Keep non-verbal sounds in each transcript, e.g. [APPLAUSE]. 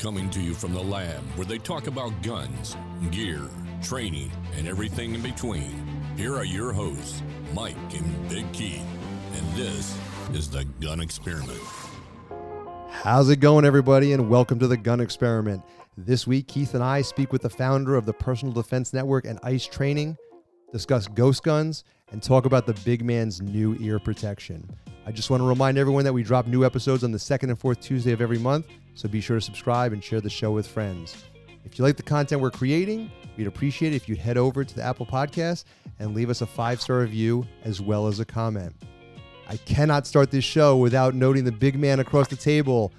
Coming to you from the lab where they talk about guns, gear, training, and everything in between. Here are your hosts, Mike and Big Keith, and this is the Gun Experiment. How's it going, everybody, and welcome to the Gun Experiment. This week, Keith and I speak with the founder of the Personal Defense Network and ICE Training, discuss ghost guns, and talk about the big man's new ear protection. I just want to remind everyone that we drop new episodes on the second and fourth Tuesday of every month, so be sure to subscribe and share the show with friends. If you like the content we're creating, we'd appreciate it if you'd head over to the Apple Podcast and leave us a five star review as well as a comment. I cannot start this show without noting the big man across the table.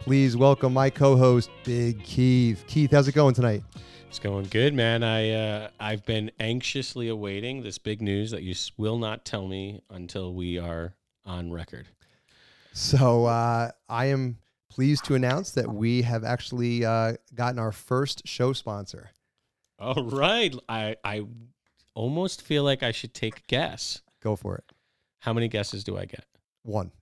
Please welcome my co-host, Big Keith. Keith, how's it going tonight? It's going good, man. I uh, I've been anxiously awaiting this big news that you will not tell me until we are on record. So uh, I am pleased to announce that we have actually uh, gotten our first show sponsor. All right, I I almost feel like I should take a guess. Go for it. How many guesses do I get? One.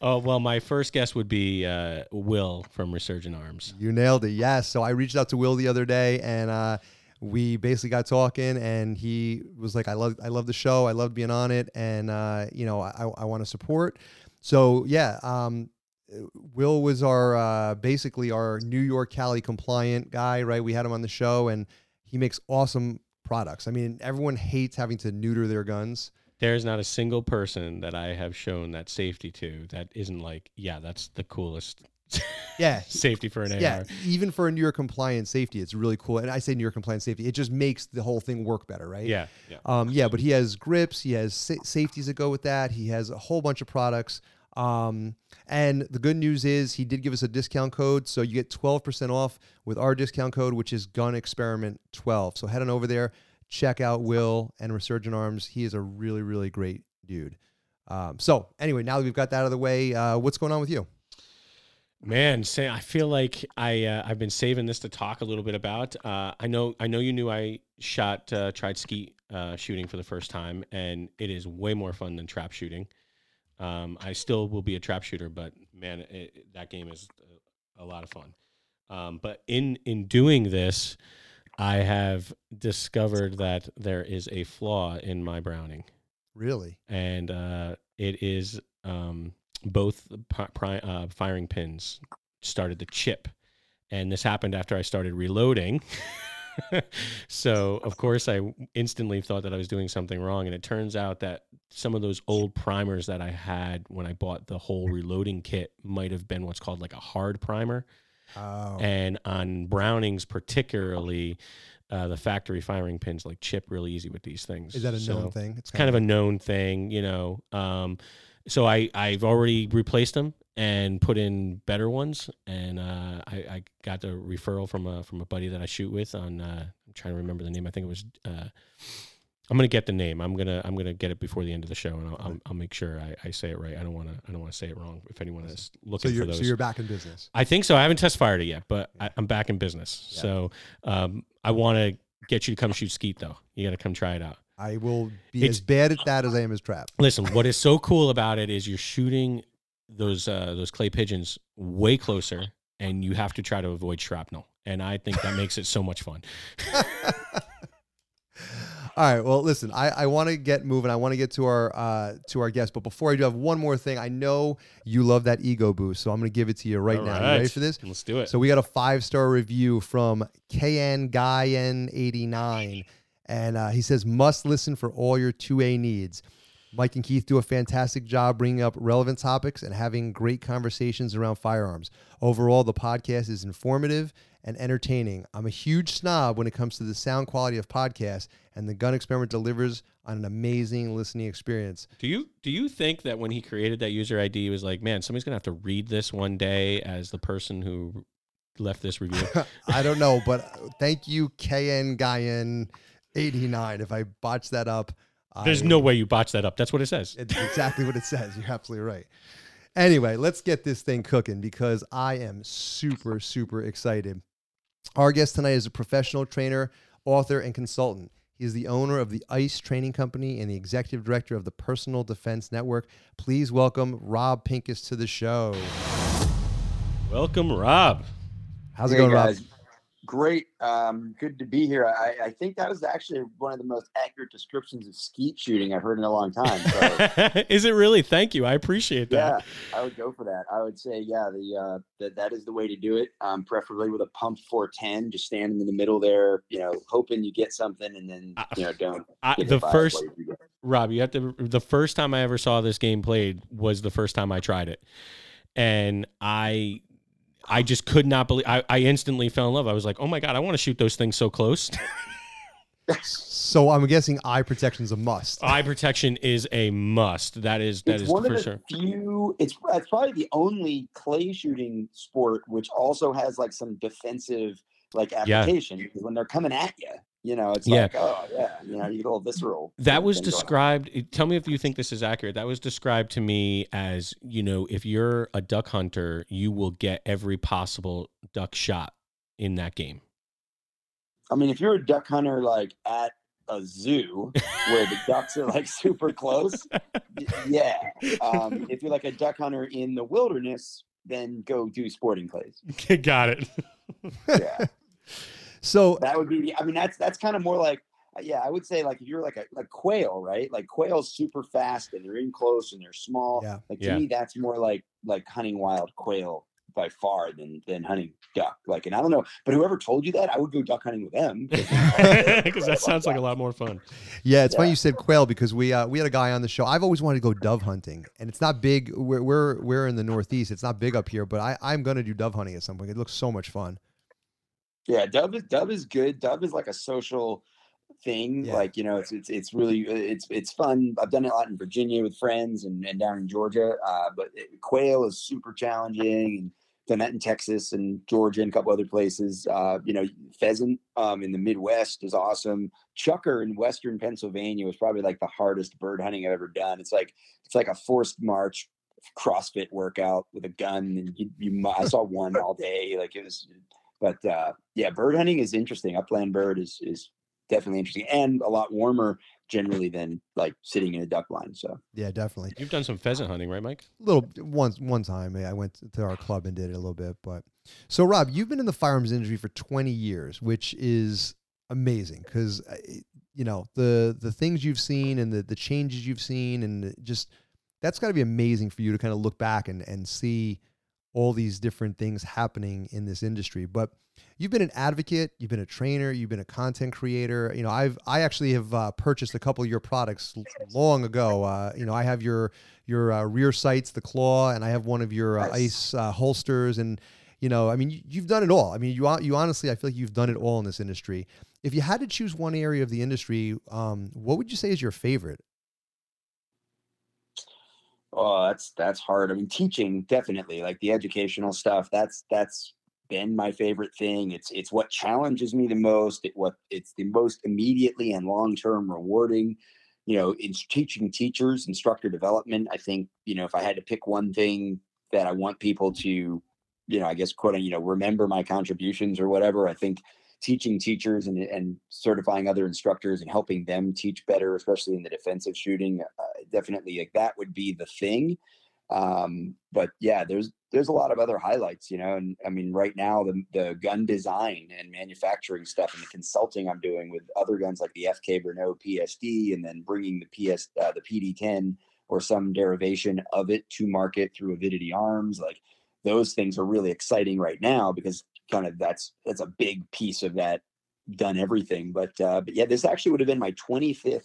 Oh [LAUGHS] [LAUGHS] well, my first guess would be uh, Will from Resurgent Arms. You nailed it. Yes. So I reached out to Will the other day, and uh, we basically got talking, and he was like, "I love, I love the show. I love being on it, and uh, you know, I, I want to support." So yeah, um, Will was our uh, basically our New York Cali compliant guy, right? We had him on the show, and he makes awesome products. I mean, everyone hates having to neuter their guns. There's not a single person that I have shown that safety to that isn't like, yeah, that's the coolest Yeah. [LAUGHS] safety for an AR. Yeah, even for a New York compliant safety, it's really cool. And I say New York compliant safety, it just makes the whole thing work better, right? Yeah, yeah. Um, yeah, but he has grips, he has sa- safeties that go with that. He has a whole bunch of products. Um, and the good news is he did give us a discount code, so you get 12% off with our discount code, which is Gun Experiment 12. So head on over there, check out Will and Resurgent Arms. He is a really, really great dude. Um, so anyway, now that we've got that out of the way, uh, what's going on with you? Man, say I feel like I uh, I've been saving this to talk a little bit about. Uh, I know I know you knew I shot uh, tried skeet uh, shooting for the first time, and it is way more fun than trap shooting. Um, I still will be a trap shooter, but man, it, that game is a, a lot of fun. Um, but in in doing this, I have discovered that there is a flaw in my Browning Really? and uh, it is um, both the pri- uh, firing pins started to chip, and this happened after I started reloading. [LAUGHS] [LAUGHS] so of course I instantly thought that I was doing something wrong, and it turns out that some of those old primers that I had when I bought the whole reloading kit might have been what's called like a hard primer. Oh. And on Brownings, particularly, uh, the factory firing pins like chip really easy with these things. Is that a known thing? It's kind of a known thing, you know. Um, so I I've already replaced them and put in better ones, and uh, I, I got the referral from a from a buddy that I shoot with on. Uh, I'm trying to remember the name. I think it was. Uh, I'm gonna get the name. I'm gonna I'm gonna get it before the end of the show, and I'll, I'll, I'll make sure I, I say it right. I don't want to I don't want to say it wrong. If anyone is so looking for you're those, so you're back in business. I think so. I haven't test fired it yet, but I, I'm back in business. Yeah. So um, I want to get you to come shoot skeet though. You got to come try it out. I will be It's- as bad at that as I am as trap. Listen, what is so cool about it is you're shooting those uh, those clay pigeons way closer, and you have to try to avoid shrapnel. And I think that makes it so much fun. [LAUGHS] All right. Well, listen, I, I want to get moving. I want to get to our uh, to our guest, but before I do, I have one more thing. I know you love that ego boost, so I'm going to give it to you right All now. You ready for this? Let's do it. So we got a five star review from KN Guyen 89 and uh, he says must listen for all your 2A needs. Mike and Keith do a fantastic job bringing up relevant topics and having great conversations around firearms. Overall, the podcast is informative and entertaining. I'm a huge snob when it comes to the sound quality of podcasts, and the Gun Experiment delivers on an amazing listening experience. do you do you think that when he created that user ID, he was like, man, somebody's gonna have to read this one day as the person who left this review? [LAUGHS] I don't know, but thank you, KN Guyen 89. If I botched that up, There's I- no way you botched that up. That's what it says. It's exactly what it says. You're absolutely right. Anyway, let's get this thing cooking because I am super, super excited. Our guest tonight is a professional trainer, author, and consultant. He is the owner of the ICE Training Company and the executive director of the Personal Defense Network. Please welcome Rob Pincus to the show. Welcome, Rob. How's it Hey, going, Rob? Great. Um, good to be here. I, I think that was actually one of the most accurate descriptions of skeet shooting I've heard in a long time. So [LAUGHS] Is it really? Thank you. I appreciate that. yeah, I would go for that. I would say, yeah, the uh, that that is the way to do it. Um, preferably with a pump 410, just standing in the middle there, you know, hoping you get something, and then Uh, you know, don't. I, the first you. Rob, you have to. The first time I ever saw this game played was the first time I tried it, and I, I just could not believe. I, I instantly fell in love. I was like, oh my god, I want to shoot those things so close. [LAUGHS] So I'm guessing eye protection is a must. Eye protection is a must. That is that it's is one for of the sure. few. It's it's probably the only clay shooting sport which also has like some defensive like application. Because when they're coming at you, you know, it's Yeah. like, oh yeah, you know, you get a little visceral. That was described. Tell me if you think this is accurate. That was described to me as you know, if you're a duck hunter, you will get every possible duck shot in that game. I mean, if you're a duck hunter like at a zoo where the ducks are like super close, yeah. Um, if you're like a duck hunter in the wilderness, then go do sporting clays. [LAUGHS] Got it. Yeah. [LAUGHS] So that would be i mean that's that's kind of more like uh, yeah i would say like if you're like a like quail right like quail's super fast and they're in close and they're small Yeah. like to Yeah. me that's more like like hunting wild quail by far than than hunting duck like and i don't know but whoever told you that i would go duck hunting with them [LAUGHS] [LAUGHS] Because that sounds like a lot more fun. yeah, it's funny you said quail because we uh, we had a guy on the show. I've always wanted to go dove hunting, and it's not big. We're we're, we're in the Northeast. It's not big up here, but I I'm gonna do dove hunting at some point. It looks so much fun. Yeah dove is dove is good. Dove is like a social thing Yeah. like you know it's it's it's really uh, it's it's fun. I've done it a lot in virginia with friends and, and down in georgia uh, but it, quail is super challenging and done that in texas and georgia and a couple other places. Uh, you know pheasant um, in the midwest is awesome. Chukar in western pennsylvania was probably like the hardest bird hunting i've ever done. It's like it's like a forced march crossfit workout with a gun and you, you i saw one all day. Like it was but uh, yeah, bird hunting is interesting. Upland bird is is definitely interesting and a lot warmer generally than like sitting in a duck blind. So Yeah, definitely. You've done some pheasant hunting, right, Mike? A little once one time I went to our club and did it a little bit, but so Rob, you've been in the firearms industry for 20 years, which is amazing because you know the the things you've seen and the the changes you've seen and just that's got to be amazing for you to kind of look back and and see all these different things happening in this industry. But you've been an advocate, you've been a trainer, you've been a content creator. You know, I've I actually have uh, purchased a couple of your products long ago. Uh, you know, I have your your uh, rear sights, the claw, and I have one of your uh, ice uh, holsters. And you know, I mean, you, you've done it all. I mean, you you honestly, I feel like you've done it all in this industry. If you had to choose one area of the industry, um, what would you say is your favorite? Oh, that's that's hard. I mean, teaching definitely like the educational stuff. That's that's been my favorite thing. It's it's what challenges me the most. It what it's the most immediately and long term rewarding. You know, in teaching teachers, instructor development. I think you know if I had to pick one thing that I want people to, you know, I guess quoting, you know, remember my contributions or whatever. I think teaching teachers and, and certifying other instructors and helping them teach better, especially in the defensive shooting, uh, definitely like that would be the thing. Um, but yeah, there's there's a lot of other highlights, you know, and I mean, right now the the gun design and manufacturing stuff and the consulting I'm doing with other guns like the FK Brno PSD, and then bringing the PS uh, the PD10 or some derivation of it to market through Avidity Arms, like those things are really exciting right now because kind of that's that's a big piece of that done everything. But uh, but yeah, this actually would have been my 25th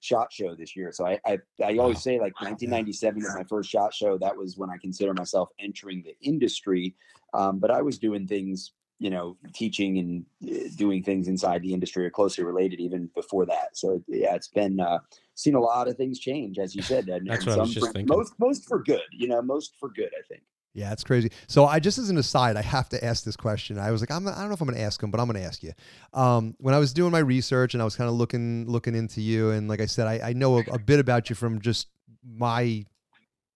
shot show this year. So I I, I always Wow. say like 1997 was my first shot show. That was when I consider myself entering the industry. Um, but I was doing things, you know, teaching and uh, doing things inside the industry or closely related even before that. So yeah, it's been uh, seen a lot of things change, as you said. And, That's and what I was just for- thinking. Most most for good, you know, most for good. I think. Yeah, it's crazy. So I just as an aside, I have to ask this question. I was like, I'm I don't know if I'm going to ask him, but I'm going to ask you. Um, when I was doing my research and I was kind of looking looking into you, and like I said, I, I know a, a bit about you from just my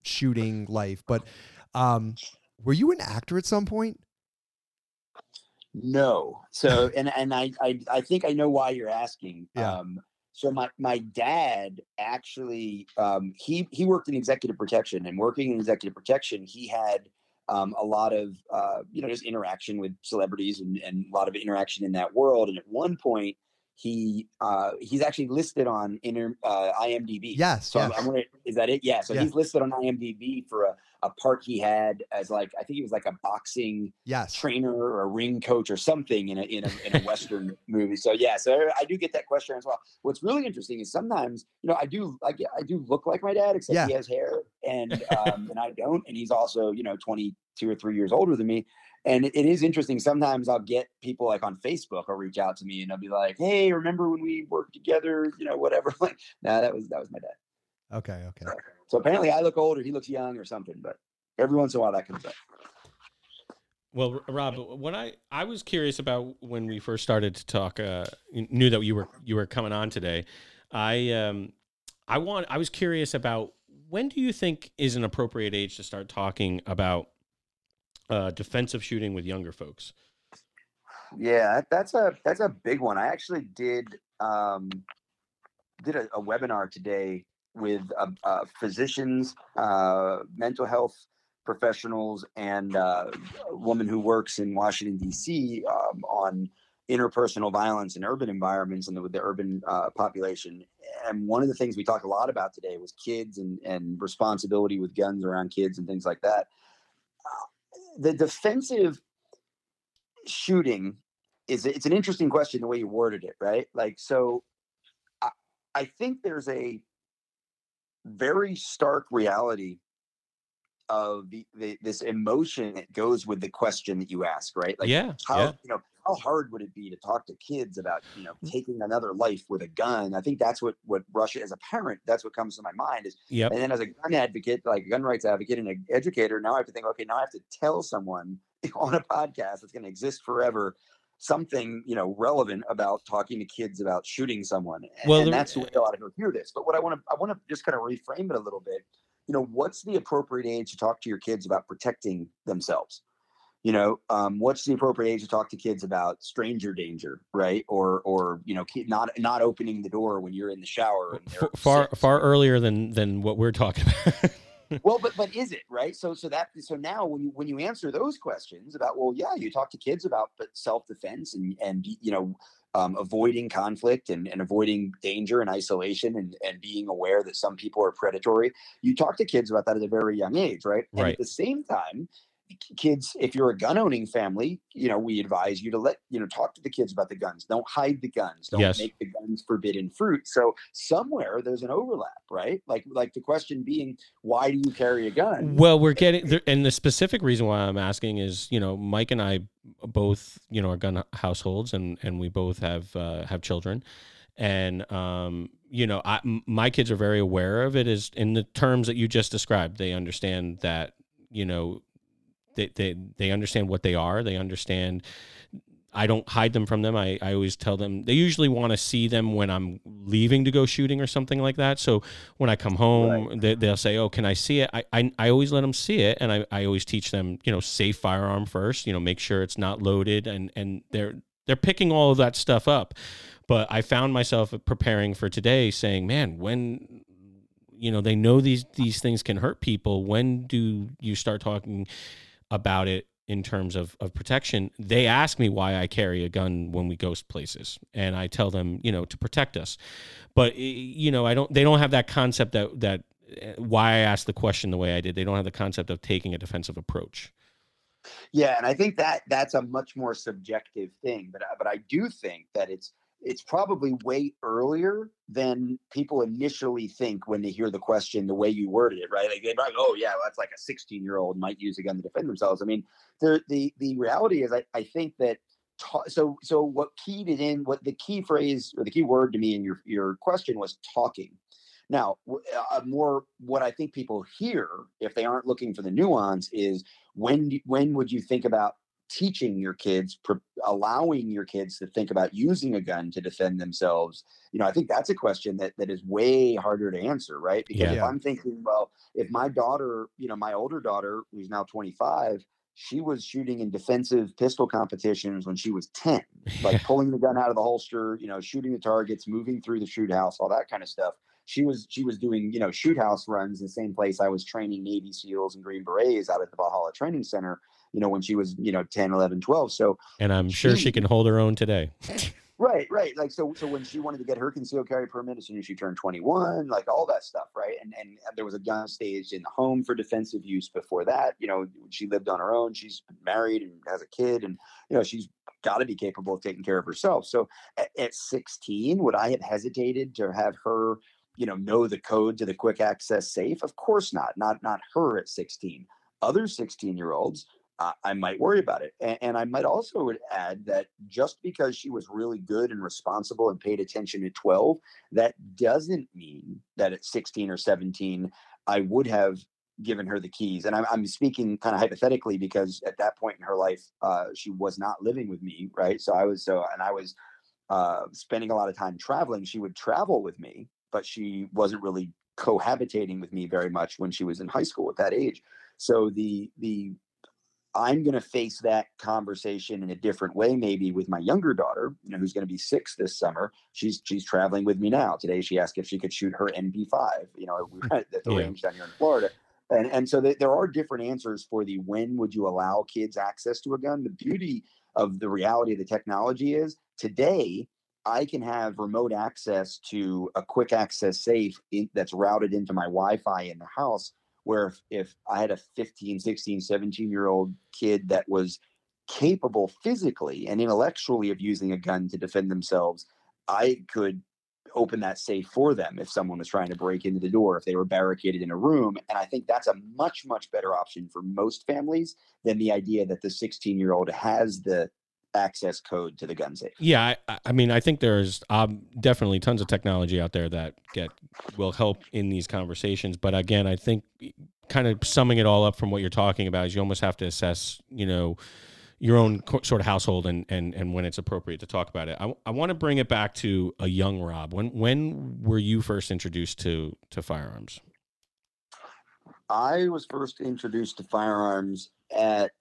shooting life. But um, were you an actor at some point? No. So and and I, I I think I know why you're asking. Yeah. Um so my my dad actually um he he worked in executive protection and working in executive protection he had um, a lot of uh, you know just interaction with celebrities and, and a lot of interaction in that world. And at one point, he uh, he's actually listed on inter, uh, IMDb. Yes. So yes. I'm, I'm wondering, is that it? Yeah. So Yeah. he's listed on IMDb for a, a part he had as like I think he was like a boxing yes. trainer or a ring coach or something in a in a, in a western [LAUGHS] movie. So yeah, so I do get that question as well. What's really interesting is sometimes you know I do I, get- I do look like my dad except Yeah. he has hair and [LAUGHS] um, and I don't, and he's also you know twenty two or three years older than me. And it it is interesting. Sometimes I'll get people like on Facebook or reach out to me and they'll be like, "Hey, remember when we worked together? You know, whatever." [LAUGHS] Like, nah, that was that was my dad. Okay. Okay. So apparently, I look older, he looks young, or something. But every once in a while, that comes up. Well, Rob, what I I was curious about when we first started to talk, uh, knew that you were you were coming on today. I um, I want I was curious about when do you think is an appropriate age to start talking about uh, defensive shooting with younger folks? Yeah, that's a that's a big one. I actually did um, did a, a webinar today with uh, uh, physicians, uh, mental health professionals, and a woman who works in Washington D.C. Um, on interpersonal violence in urban environments and the, with the urban uh, population. And one of the things we talked a lot about today was kids and and responsibility with guns around kids and things like that. Uh, the defensive shooting is it's an interesting question the way you worded it right like so i, I think there's a very stark reality of the, the this emotion that goes with the question that you ask right? Like yeah, how yeah, you know how hard would it be to talk to kids about you know mm. taking another life with a gun? I think that's what what russia as a parent that's what comes to my mind is yeah. and then as a gun advocate, like a gun rights advocate and an educator, now I have to think, okay, now I have to tell someone [LAUGHS] on a podcast that's going to exist forever something you know relevant about talking to kids about shooting someone. And, Well, and that's the way a lot of people hear this. But what I want to I want to just kind of reframe it a little bit. You know, what's the appropriate age to talk to your kids about protecting themselves? You know, um, what's the appropriate age to talk to kids about stranger danger, right? Or, or you know, not not opening the door when you're in the shower. Far far earlier than than what we're talking [LAUGHS] about. Well but but is it right so so that so now when you when you answer those questions about well yeah you talk to kids about but self-defense and and you know um, avoiding conflict and, and avoiding danger and isolation and, and being aware that some people are predatory you talk to kids about that at a very young age right and Right. at the same time kids if you're a gun owning family you know we advise you to let you know talk to the kids about the guns. Don't hide the guns. Don't Yes. make the guns forbidden fruit. So somewhere there's an overlap right? Like like the question being why do you carry a gun? Well, we're getting there, and the specific reason why I'm asking is, you know, Mike and I both, you know, are gun households, and and we both have uh, have children, and um, you know, I, m- my kids are very aware of it. Is in the terms that you just described, they understand that, you know, they they they understand what they are. They understand. I don't hide them from them. I, I always tell them they usually want to see them when I'm leaving to go shooting or something like that. So when I come home, they, they'll say, "Oh, can I see it?" I, I, I always let them see it, and I, I always teach them, you know, safe firearm first. You know, make sure it's not loaded, and and they're they're picking all of that stuff up. But I found myself preparing for today, saying, "Man, when." You know, they know these these things can hurt people. When do you start talking about it in terms of, of protection, they ask me why I carry a gun when we go places, and I tell them, you know, to protect us. But you know, I don't. They don't have that concept that that eh, why I asked the question the way I did. They don't have the concept of taking a defensive approach. Yeah, and I think that that's a much more subjective thing, but but I do think that it's it's probably way earlier than people initially think when they hear the question the way you worded it, right? Like they're like, oh yeah, that's like a 16 year old might use a gun to defend themselves. I mean, the the the reality is, I, I think that ta- so so what keyed it in, what the key phrase or the key word to me in your your question was talking. Now, uh, more what I think people hear if they aren't looking for the nuance is when when would you think about teaching your kids pr- allowing your kids to think about using a gun to defend themselves you know i think that's a question that that is way harder to answer right? Because if i'm thinking well if my daughter you know my older daughter who's now 25 she was shooting in defensive pistol competitions when she was 10 [LAUGHS] like pulling the gun out of the holster you know shooting the targets moving through the shoot house all that kind of stuff. She was she was doing you know shoot house runs the same place I was training Navy SEALs and Green Berets out at the Valhalla Training Center. You know when she was you know 10, 11, 12. So and I'm sure she can hold her own today. [LAUGHS] Right, right. Like so, so when she wanted to get her concealed carry permit as soon as she turned 21, like all that stuff, right? And and there was a gun staged in the home for defensive use before that. You know, she lived on her own. She's married and has a kid, and you know she's got to be capable of taking care of herself. So at, at 16, would I have hesitated to have her, you know, know the code to the quick access safe? Of course not. Not not her at 16. Other 16 year olds I might worry about it. And, and, I might also add that just because she was really good and responsible and paid attention at 12, that doesn't mean that at 16 or 17, I would have given her the keys. And I'm, I'm speaking kind of hypothetically because at that point in her life, uh, she was not living with me, right? So I was so, and I was uh, spending a lot of time traveling. She would travel with me, but she wasn't really cohabitating with me very much when she was in high school at that age. So the the I'm going to face that conversation in a different way, maybe with my younger daughter, you know, who's going to be six this summer. She's she's traveling with me now. Today, she asked if she could shoot her MP5. You know, [LAUGHS] at the oh, yeah. range down here in Florida, and and so th- there are different answers for the when would you allow kids access to a gun. The beauty of the reality of the technology is today I can have remote access to a quick access safe in, that's routed into my Wi-Fi in the house where if, if I had a 15, 16, 17 year old kid that was capable physically and intellectually of using a gun to defend themselves, I could open that safe for them if someone was trying to break into the door, if they were barricaded in a room. And I think that's a much, much better option for most families than the idea that the 16 year old has the access code to the gun safe. Yeah, I, I mean, I think there's um, definitely tons of technology out there that get will help in these conversations. But again, I think kind of summing it all up from what you're talking about is you almost have to assess, you know, your own co- sort of household and and and when it's appropriate to talk about it. I, I want to bring it back to a young Rob. When when were you first introduced to to firearms? I was first introduced to firearms at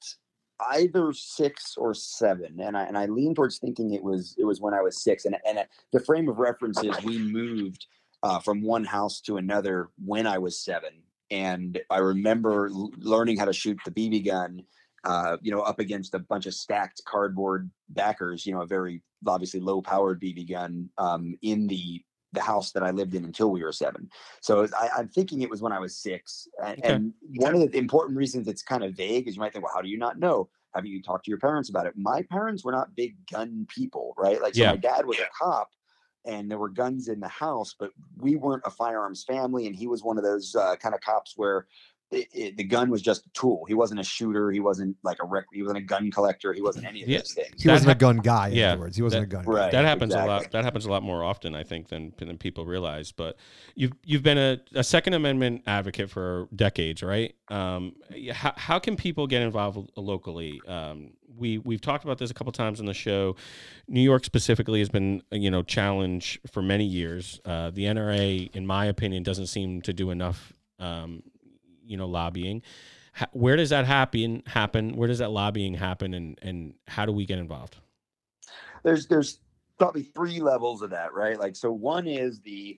either six or seven, and I and I lean towards thinking it was it was when I was six. And and the frame of reference is we moved uh, from one house to another when I was seven, and I remember l- learning how to shoot the BB gun. Uh, you know, up against a bunch of stacked cardboard backers, you know, a very obviously low powered BB gun um, in the the house that I lived in until we were seven. So I, am thinking it was when I was six. And, okay. and one of the important reasons it's kind of vague is you might think, well, how do you not know? Have you talked to your parents about it? My parents were not big gun people, right? Like, so yeah. my dad was a cop and there were guns in the house, but we weren't a firearms family. And he was one of those uh, kind of cops where it, it, the gun was just a tool. He wasn't a shooter. He wasn't like a rec. He wasn't a gun collector. He wasn't any of yeah. those things. He wasn't ha- a gun guy. In yeah, other words, he wasn't that, a gun. Right. Guy. That happens exactly. a lot. That happens a lot more often, I think, than than people realize. But you've you've been a, a Second Amendment advocate for decades, right? Um, how how can people get involved locally? Um, we we've talked about this a couple times on the show. New York specifically has been you know challenge for many years. Uh, the NRA, in my opinion, doesn't seem to do enough um, you know lobbying where does that happen happen where does that lobbying happen and and how do we get involved there's there's probably three levels of that right like so one is the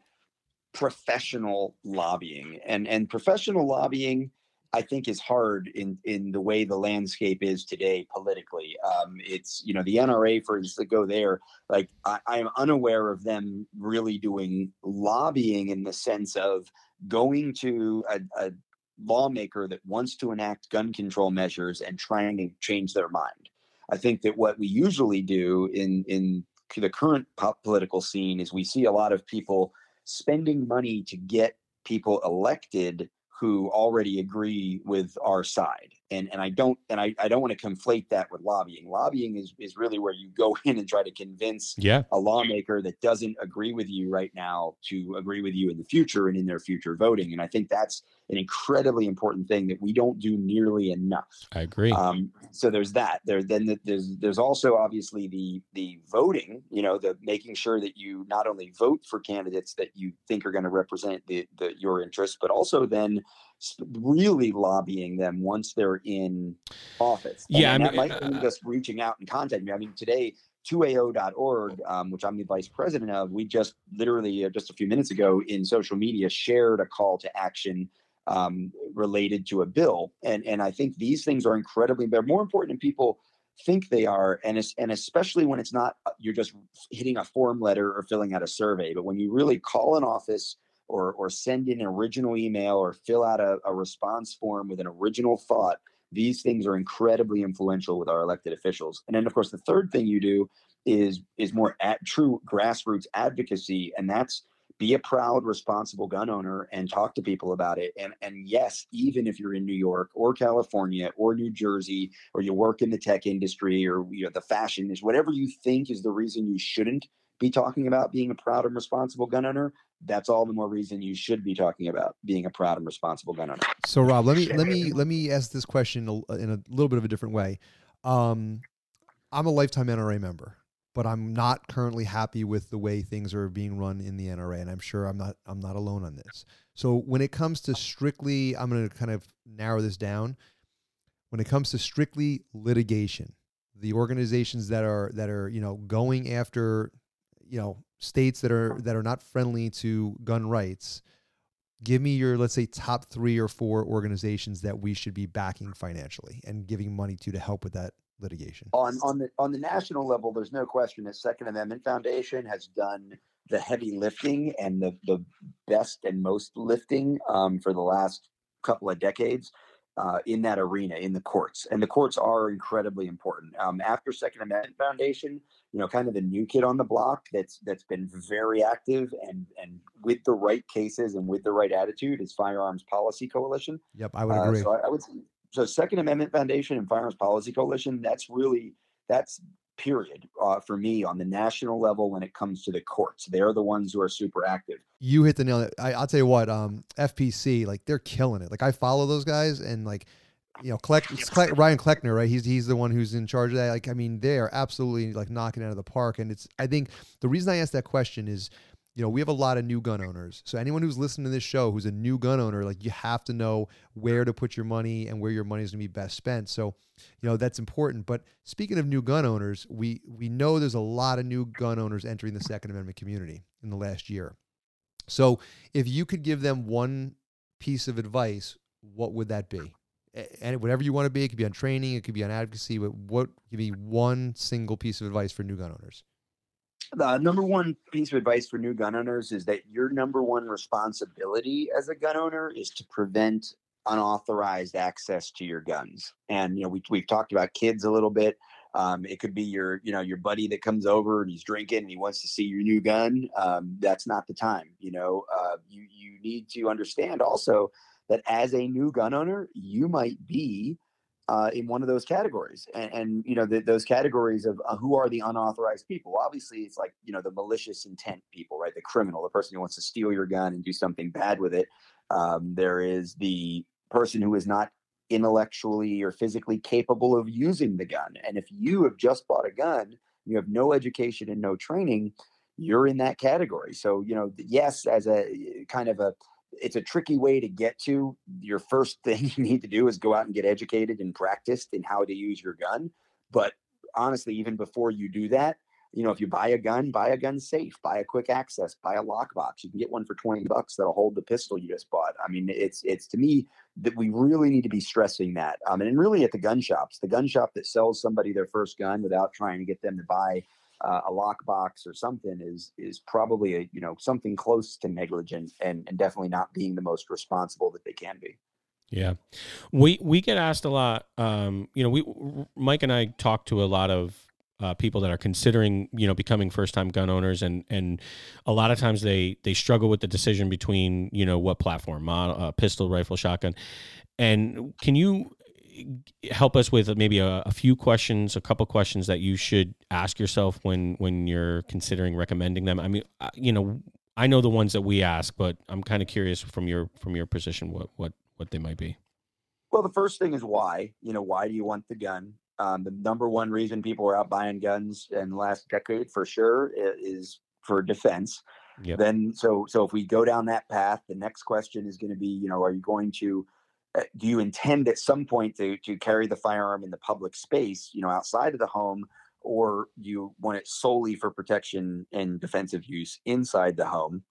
professional lobbying and and professional lobbying I think is hard in in the way the landscape is today politically. Um, it's you know the NRA for to go there. Like I, I am unaware of them really doing lobbying in the sense of going to a, a lawmaker that wants to enact gun control measures and trying to change their mind. I think that what we usually do in in the current political scene is we see a lot of people spending money to get people elected who already agree with our side and and I don't and I, I don't want to conflate that with lobbying. Lobbying is is really where you go [LAUGHS] in and try to convince yeah. a lawmaker that doesn't agree with you right now to agree with you in the future and in their future voting. And I think that's an incredibly important thing that we don't do nearly enough. I agree. Um, so there's that. There then there's there's also obviously the the voting. You know, the making sure that you not only vote for candidates that you think are going to represent the, the your interests, but also then really lobbying them once they're in office. And yeah, I mean, that might mean uh, just reaching out and contacting me. I mean, today 2AO.org, um, which I'm the vice president of, we just literally uh, just a few minutes ago in social media shared a call to action um, related to a bill. And, and I think these things are incredibly, they're more important than people think they are. And, it's, and especially when it's not, uh, you're just hitting a form letter or filling out a survey, but when you really call an office or, or send in an original email or fill out a, a response form with an original thought, these things are incredibly influential with our elected officials. And then, of course, the third thing you do is is more at true grassroots advocacy, and that's be a proud, responsible gun owner and talk to people about it. And and yes, even if you're in New York or California or New Jersey or you work in the tech industry or you know the fashion is whatever you think is the reason you shouldn't be talking about being a proud and responsible gun owner, that's all the more reason you should be talking about being a proud and responsible gun owner. So, Rob, let me let me let me ask this question in a little bit of a different way. Um, I'm a lifetime NRA member, but I'm not currently happy with the way things are being run in the NRA, and I'm sure I'm not I'm not alone on this. So, when it comes to strictly, I'm going to kind of narrow this down. When it comes to strictly litigation, the organizations that are that are you know going after you know states that are that are not friendly to gun rights give me your let's say top three or four organizations that we should be backing financially and giving money to to help with that litigation. On on the on the national level there's no question that second amendment foundation has done the heavy lifting and the the best and most lifting um, for the last couple of decades uh, in that arena in the courts. And the courts are incredibly important. Um, after second amendment foundation you know kind of the new kid on the block that's that's been very active and and with the right cases and with the right attitude is firearms policy coalition yep i would agree uh, so I, I would so second amendment foundation and firearms policy coalition that's really that's period uh, for me on the national level when it comes to the courts. They're the ones who are super active. You hit the nail. I, will tell you what, um, FPC, like they're killing it. Like I follow those guys and like, you know, Kleck, Kleck, Ryan Kleckner, right? He's he's the one who's in charge of that. Like, I mean, they are absolutely like knocking out of the park. And it's, I think the reason I asked that question is you know, we have a lot of new gun owners. So anyone who's listening to this show who's a new gun owner, like you have to know where to put your money and where your money is going to be best spent. So, you know, that's important. But speaking of new gun owners, we we know there's a lot of new gun owners entering the Second Amendment community in the last year. So, if you could give them one piece of advice, what would that be? And whatever you want to be, it could be on training, it could be on advocacy, but what give me one single piece of advice for new gun owners? the number one piece of advice for new gun owners is that your number one responsibility as a gun owner is to prevent unauthorized access to your guns. And you know, we we've talked about kids a little bit. Um, it could be your, you know, your buddy that comes over and he's drinking and he wants to see your new gun. Um, that's not the time. You know, uh, you you need to understand also that as a new gun owner, you might be uh, in one of those categories. And, and you know, the, those categories of uh, who are the unauthorized people. Obviously, it's like, you know, the malicious intent people, right? The criminal, the person who wants to steal your gun and do something bad with it. Um, there is the person who is not intellectually or physically capable of using the gun. And if you have just bought a gun, you have no education and no training, you're in that category. So, you know, yes, as a kind of a it's a tricky way to get to. Your first thing [LAUGHS] you need to do is go out and get educated and practiced in how to use your gun. But honestly, even before you do that, you know, if you buy a gun, buy a gun safe, buy a quick access, buy a lockbox. You can get one for 20 bucks that'll hold the pistol you just bought. I mean, it's it's to me that we really need to be stressing that. Um, and really at the gun shops, the gun shop that sells somebody their first gun without trying to get them to buy uh, a lockbox or something is is probably a you know something close to negligent and and definitely not being the most responsible that they can be. Yeah, we we get asked a lot. Um, you know, we Mike and I talk to a lot of uh, people that are considering you know becoming first time gun owners and and a lot of times they they struggle with the decision between you know what platform uh, pistol rifle shotgun and can you help us with maybe a, a, few questions, a couple questions that you should ask yourself when when you're considering recommending them. I mean, you know, I know the ones that we ask, but I'm kind of curious from your from your position what what what they might be. Well, the first thing is why. You know, why do you want the gun? Um, the number one reason people are out buying guns in the last decade, for sure, is for defense. Yep. Then, so so if we go down that path, the next question is going to be, you know, are you going to uh, do you intend at some point to, to carry the firearm in the public space, you know, outside of the home, or you want it solely for protection and defensive use inside the home.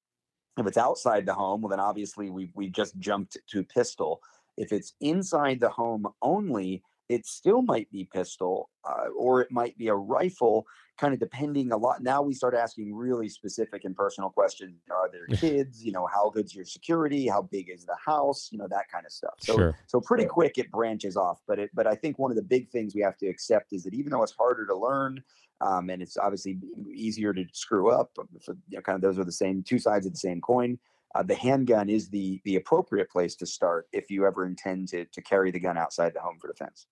If it's outside the home, well, then obviously we we just jumped to pistol. If it's inside the home only, it still might be pistol uh, or it might be a rifle kind of depending a lot now we start asking really specific and personal questions are there [LAUGHS] kids you know how good's your security how big is the house you know that kind of stuff so Sure. so pretty quick it branches off but it but i think one of the big things we have to accept is that even though it's harder to learn um, and it's obviously easier to screw up for, you know, kind of those are the same two sides of the same coin uh, the handgun is the the appropriate place to start if you ever intend to to carry the gun outside the home for defense.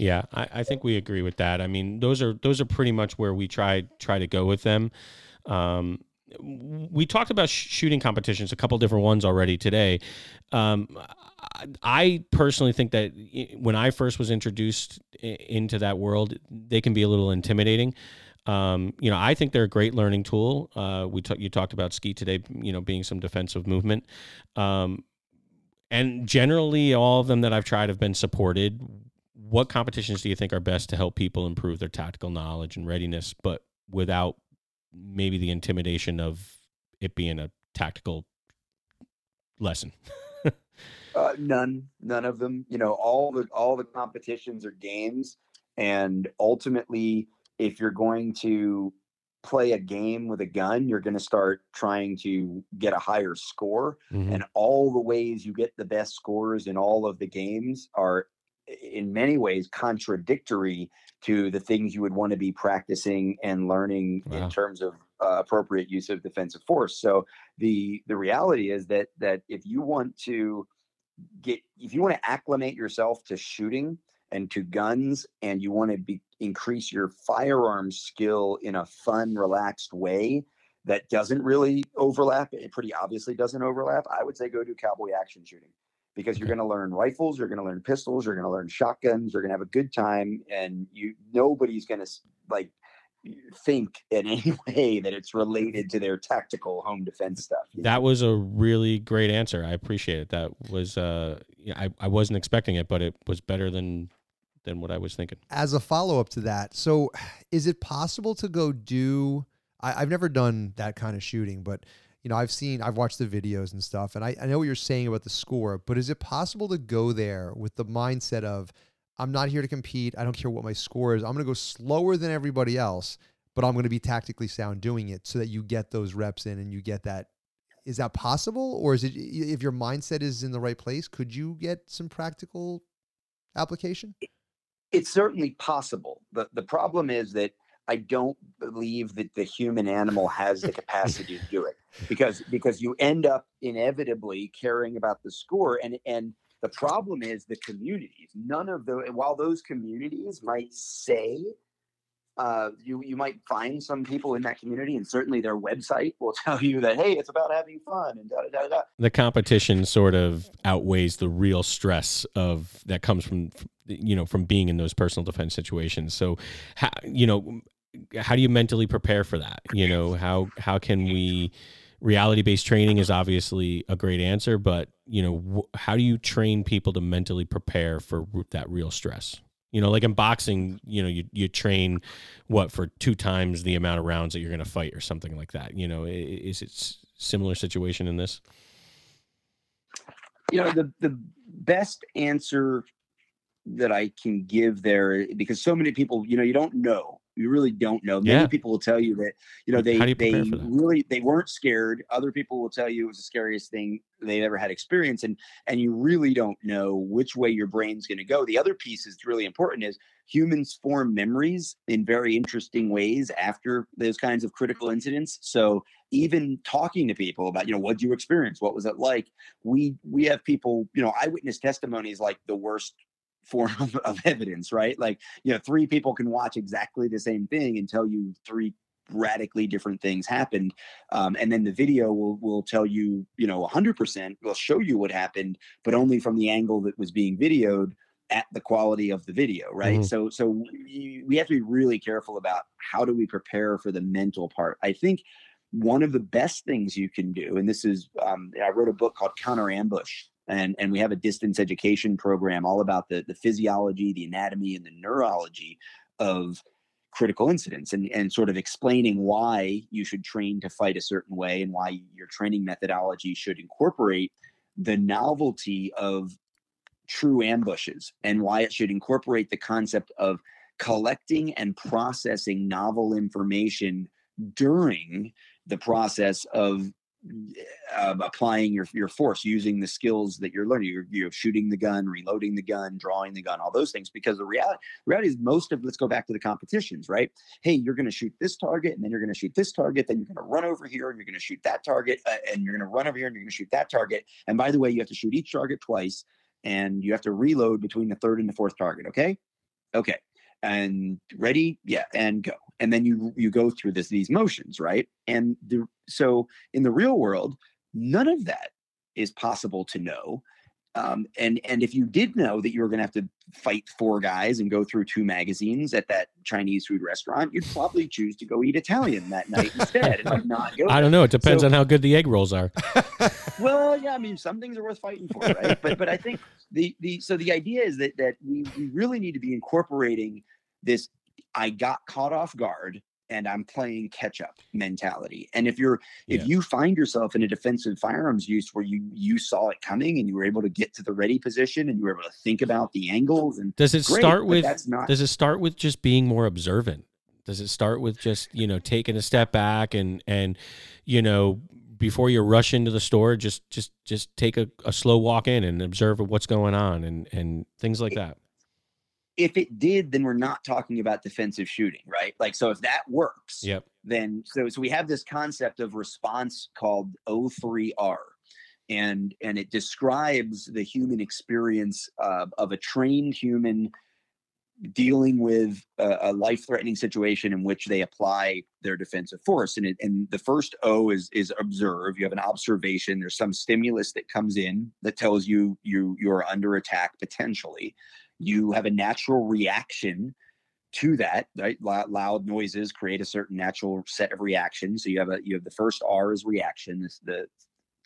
Yeah, I, I think we agree with that. I mean, those are those are pretty much where we try try to go with them. Um, we talked about sh- shooting competitions, a couple different ones already today. Um, I- personally think that when I first was introduced into that world, they can be a little intimidating. Um, you know, I think they're a great learning tool. Uh, we ta- you talked about ski today, you know, being some defensive movement. Um, and generally, all of them that I've tried have been supported. What competitions do you think are best to help people improve their tactical knowledge and readiness, but without maybe the intimidation of it being a tactical lesson? [LAUGHS] Uh, none, none of them. You know, all the all the competitions are games, and ultimately, if you're going to play a game with a gun, you're going to start trying to get a higher score. Mhm. and all the ways you get the best scores in all of the games are in many ways contradictory to the things you would want to be practicing and learning Wow. in terms of uh, appropriate use of defensive force so the the reality is that that if you want to get if you want to acclimate yourself to shooting and to guns and you want to be increase your firearms skill in a fun relaxed way that doesn't really overlap it pretty obviously doesn't overlap i would say go do cowboy action shooting because you're going to learn rifles you're going to learn pistols you're going to learn shotguns you're going to have a good time and you nobody's going to like think in [LAUGHS] any way that it's related to their tactical home defense stuff you know? That was a really great answer. I appreciate it. That was uh, I I wasn't expecting it, but it was better than than what I was thinking. as a follow up to that, so is it possible to go do? I, I've never done that kind of shooting, but you know, I've seen, I've watched the videos and stuff, and I, I know what you're saying about the score. But is it possible to go there with the mindset of, I'm not here to compete. I don't care what my score is. I'm going to go slower than everybody else, but I'm going to be tactically sound doing it so that you get those reps in and you get that. Is that possible, or is it if your mindset is in the right place? Could you get some practical application? it's certainly possible. The the problem is that I don't believe that the human animal has the capacity to do it because because you end up inevitably caring about the score and and the problem is the communities. None of the while those communities might say uh, you you might find some people in that community, and certainly their website will [LAUGHS] tell you that hey, it's about having fun and da da da da. The competition sort of outweighs the real stress of that comes from you know from being in those personal defense situations. So, how, you know, how do you mentally prepare for that? You know, how how can we reality based training is obviously a great answer, but you know, wh- how do you train people to mentally prepare for that real stress? You know, like in boxing, you know, you you train what for two times the amount of rounds that you're going to fight or something like that. You know, is it similar situation in this? you know the the best answer that I can give there because so many people you know you don't know you really don't know. Many Yeah. people will tell you that you know they you they prepare for that? really they weren't scared. Other people will tell you it was the scariest thing they've ever had experience and and you really don't know which way your brain's going to go. The other piece is really important is humans form memories in very interesting ways after those kinds of critical incidents. So even talking to people about you know what did you experience? What was it like? We we have people you know eyewitness testimony is like the worst form of, of evidence right? Like you know three people can watch exactly the same thing and tell you three radically different things happened um, and then the video will will tell you you know 100% will show you what happened but only from the angle that was being videoed at the quality of the video right? Mhm. so so we, we have to be really careful about how do we prepare for the mental part. I think one of the best things you can do and this is um, i wrote a book called counter ambush and and we have a distance education program all about the the physiology the anatomy and the neurology of critical incidents and, and sort of explaining why you should train to fight a certain way and why your training methodology should incorporate the novelty of true ambushes and why it should incorporate the concept of collecting and processing novel information during the process of uh, applying your your force using the skills that you're learning. You're, you're shooting the gun reloading the gun drawing the gun all those things because the reality reality is most of let's go back to the competitions right? Hey you're going to shoot this target and then you're going to shoot this target then you're going to run over here and you're going to shoot that target uh, and you're going to run over here and you're going to shoot that target. And by the way you have to shoot each target twice and you have to reload between the third and the fourth target okay? Okay and ready yeah and go. And then you you go through this these motions right? And the so in the real world none of that is possible to know um, and and if you did know that you were going to have to fight four guys and go through two magazines at that Chinese food restaurant, you'd probably choose to go eat Italian that [LAUGHS] night instead and not go. I don't know. It depends so, on how good the egg rolls are. [LAUGHS] well, yeah, I mean, some things are worth fighting for, right? but but I think the the so the idea is that that we we really need to be incorporating this. I got caught off guard and I'm playing catch up mentality. And if you're if you find yourself in a defensive firearms use where you you saw it coming and you were able to get to the ready position and you were able to think about the angles and does it great, start with that's not, does it start with just being more observant? Does it start with just, you know, taking a step back and and you know, before you rush into the store, just just just take a, a slow walk in and observe what's going on and and things like that if it did, then we're not talking about defensive shooting, right? Like, so if that works, yep. then so so we have this concept of response called O3R, and and it describes the human experience uh, of a trained human dealing with a, a life-threatening situation in which they apply their defensive force. And it, and the first o is is observe. You have an observation. There's some stimulus that comes in that tells you you you're under attack potentially you have a natural reaction to that right? Loud noises create a certain natural set of reactions. So you have a you have the first r is reaction the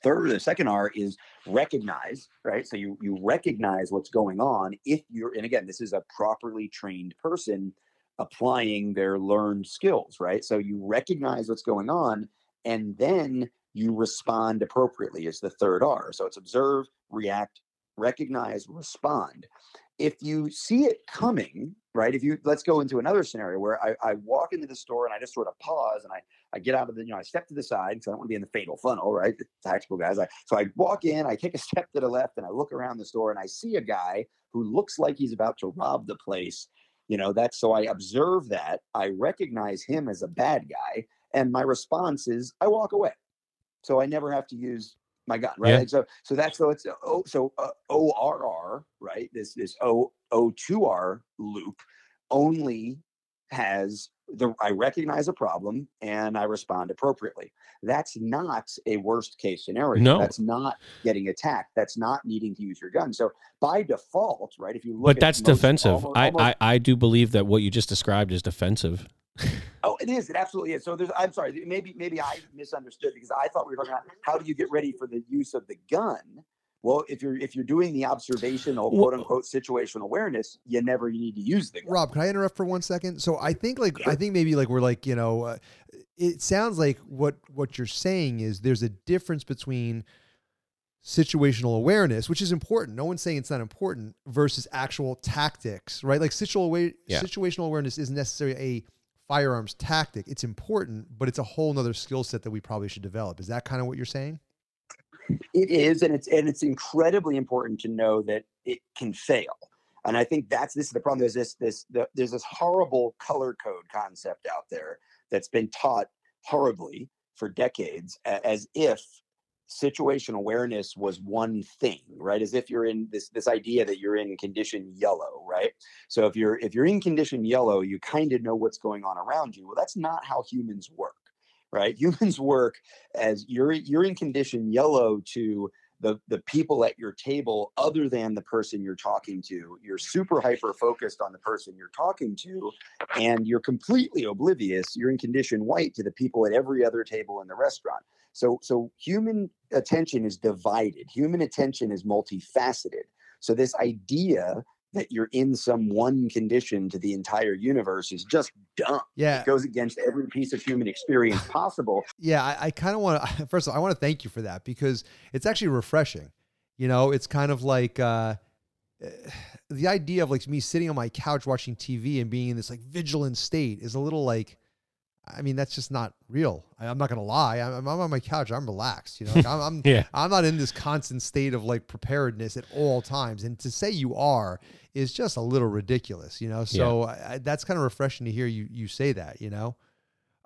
third the second r is recognize right? So you you recognize what's going on if you're and again this is a properly trained person applying their learned skills right? So you recognize what's going on and then you respond appropriately is the third r. So it's observe react recognize respond if you see it coming, right? If you let's go into another scenario where I, I walk into the store and I just sort of pause and I, I get out of the, you know, I step to the side because I don't want to be in the fatal funnel, right? Tactical guys. I, so I walk in, I take a [LAUGHS] step to the left and I look around the store and I see a guy who looks like he's about to rob the place. You know, that's so I observe that. I recognize him as a bad guy. And my response is I walk away. So I never have to use my gun, right? Yeah. so so that's so it's oh so uh, ORR, right? This this O O2R loop only has the I recognize a problem and I respond appropriately. That's not a worst case scenario. No. That's not getting attacked. That's not needing to use your gun. So by default, right? If you look But that's defensive. Almost, I, I I do believe that what you just described is defensive. Oh, it is. It absolutely is. So there's. I'm sorry. Maybe maybe I misunderstood because I thought we were talking about how do you get ready for the use of the gun. Well, if you're if you're doing the observational quote unquote situational awareness, you never need to use the gun. Rob, can I interrupt for one second? So I think like sure. I think maybe like we're like you know, uh, it sounds like what what you're saying is there's a difference between situational awareness, which is important. No one's saying it's not important, versus actual tactics, right? Like situational yeah. situational awareness isn't necessarily a firearms tactic. It's important, but it's a whole nother skill set that we probably should develop. Is that kind of what you're saying? It is, and it's and it's incredibly important to know that it can fail. And I think that's this is the problem. There's this this the, there's this horrible color code concept out there that's been taught horribly for decades as if situational awareness was one thing right? As if you're in this this idea that you're in condition yellow right? So if you're if you're in condition yellow you kind of know what's going on around you. Well that's not how humans work right? [LAUGHS] Humans work as you're you're in condition yellow to the the people at your table other than the person you're talking to. You're super hyper focused on the person you're talking to and you're completely oblivious. You're in condition white to the people at every other table in the restaurant so, so human attention is divided. Human attention is multifaceted. So this idea that you're in some one condition to the entire universe is just dumb. Yeah. It goes against every piece of human experience [LAUGHS] possible. Yeah, I, I kind of want to. [LAUGHS] First of all, I want to thank you for that because it's actually refreshing. You know, it's kind of like uh, [SIGHS] the idea of like me sitting on my couch watching TV and being in this like vigilant state is a little like. I mean, that's just not real. I, am not gonna lie. I'm, I'm, on my couch. I'm relaxed. You know, like I'm, I'm [LAUGHS] Yeah. I'm not in this constant state of like preparedness at all times. And to say you are is just a little ridiculous. You know, so I, I- that's kind of refreshing to hear you you say that. You know,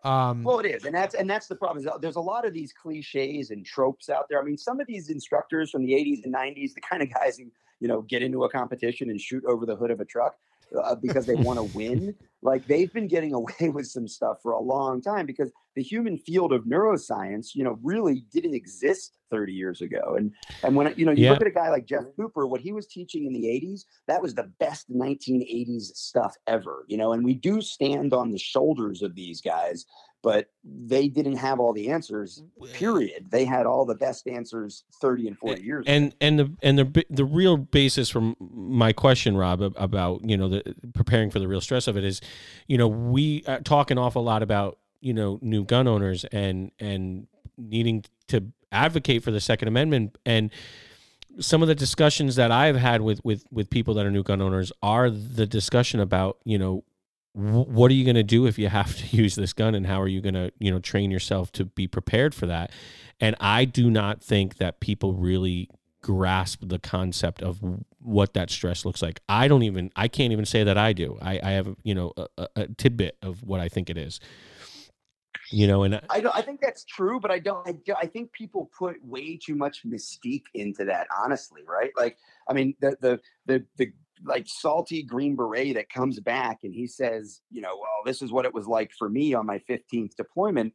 um, Well, it is, and that's and that's the problem. Is there's a lot of these cliches and tropes out there. I mean, some of these instructors from the '80s and '90s, the kind of guys who you know get into a competition and shoot over the hood of a truck uh, because they want to [LAUGHS] win. Like they've been getting away [LAUGHS] with some stuff for a long time because the human field of neuroscience, you know, really didn't exist 30 years ago. And and when you know you Yeah. look at a guy like Jeff Cooper, what he was teaching in the 80s, that was the best 1980s stuff ever. You know, and we do stand on the shoulders of these guys but they didn't have all the answers period they had all the best answers 30 and 40 years ago. and and the and the the real basis from my question rob about you know the preparing for the real stress of it is you know we uh, talk an awful lot about you know new gun owners and and needing to advocate for the second amendment and some of the discussions that I've had with with with people that are new gun owners are the discussion about you know what are you going to do if you have to [LAUGHS] use this gun and how are you going to you know train yourself to be prepared for that and I do not think that people really grasp the concept of what that stress looks like. I don't even I can't even say that I do. I, I have you know a, a- tidbit of what I think it is. You know, and I don't, I think that's true, but I don't. I, I think people put way too much mystique into that. Honestly, right? Like, I mean, the the the the like salty green beret that comes back and he says, you know, well, this is what it was like for me on my 15th deployment.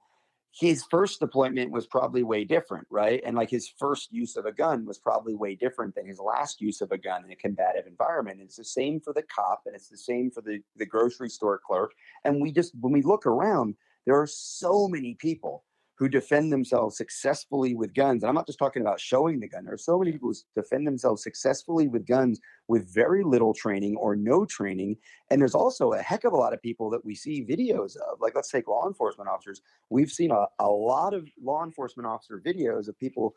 His first deployment was probably way different, right? And like his first use of a gun was probably way different than his last use of a gun in a combative environment. And It's the same for the cop and it's the same for the, the grocery store clerk. And we just, when we look around, there are so many people who defend themselves successfully with guns. And I'm not just talking about showing the gun. There are so many people who defend themselves successfully with guns with very little training or no training. And there's also a heck of a lot of people that we see videos of. Like, let's take law enforcement officers. We've seen a, a lot of law enforcement officer videos of people,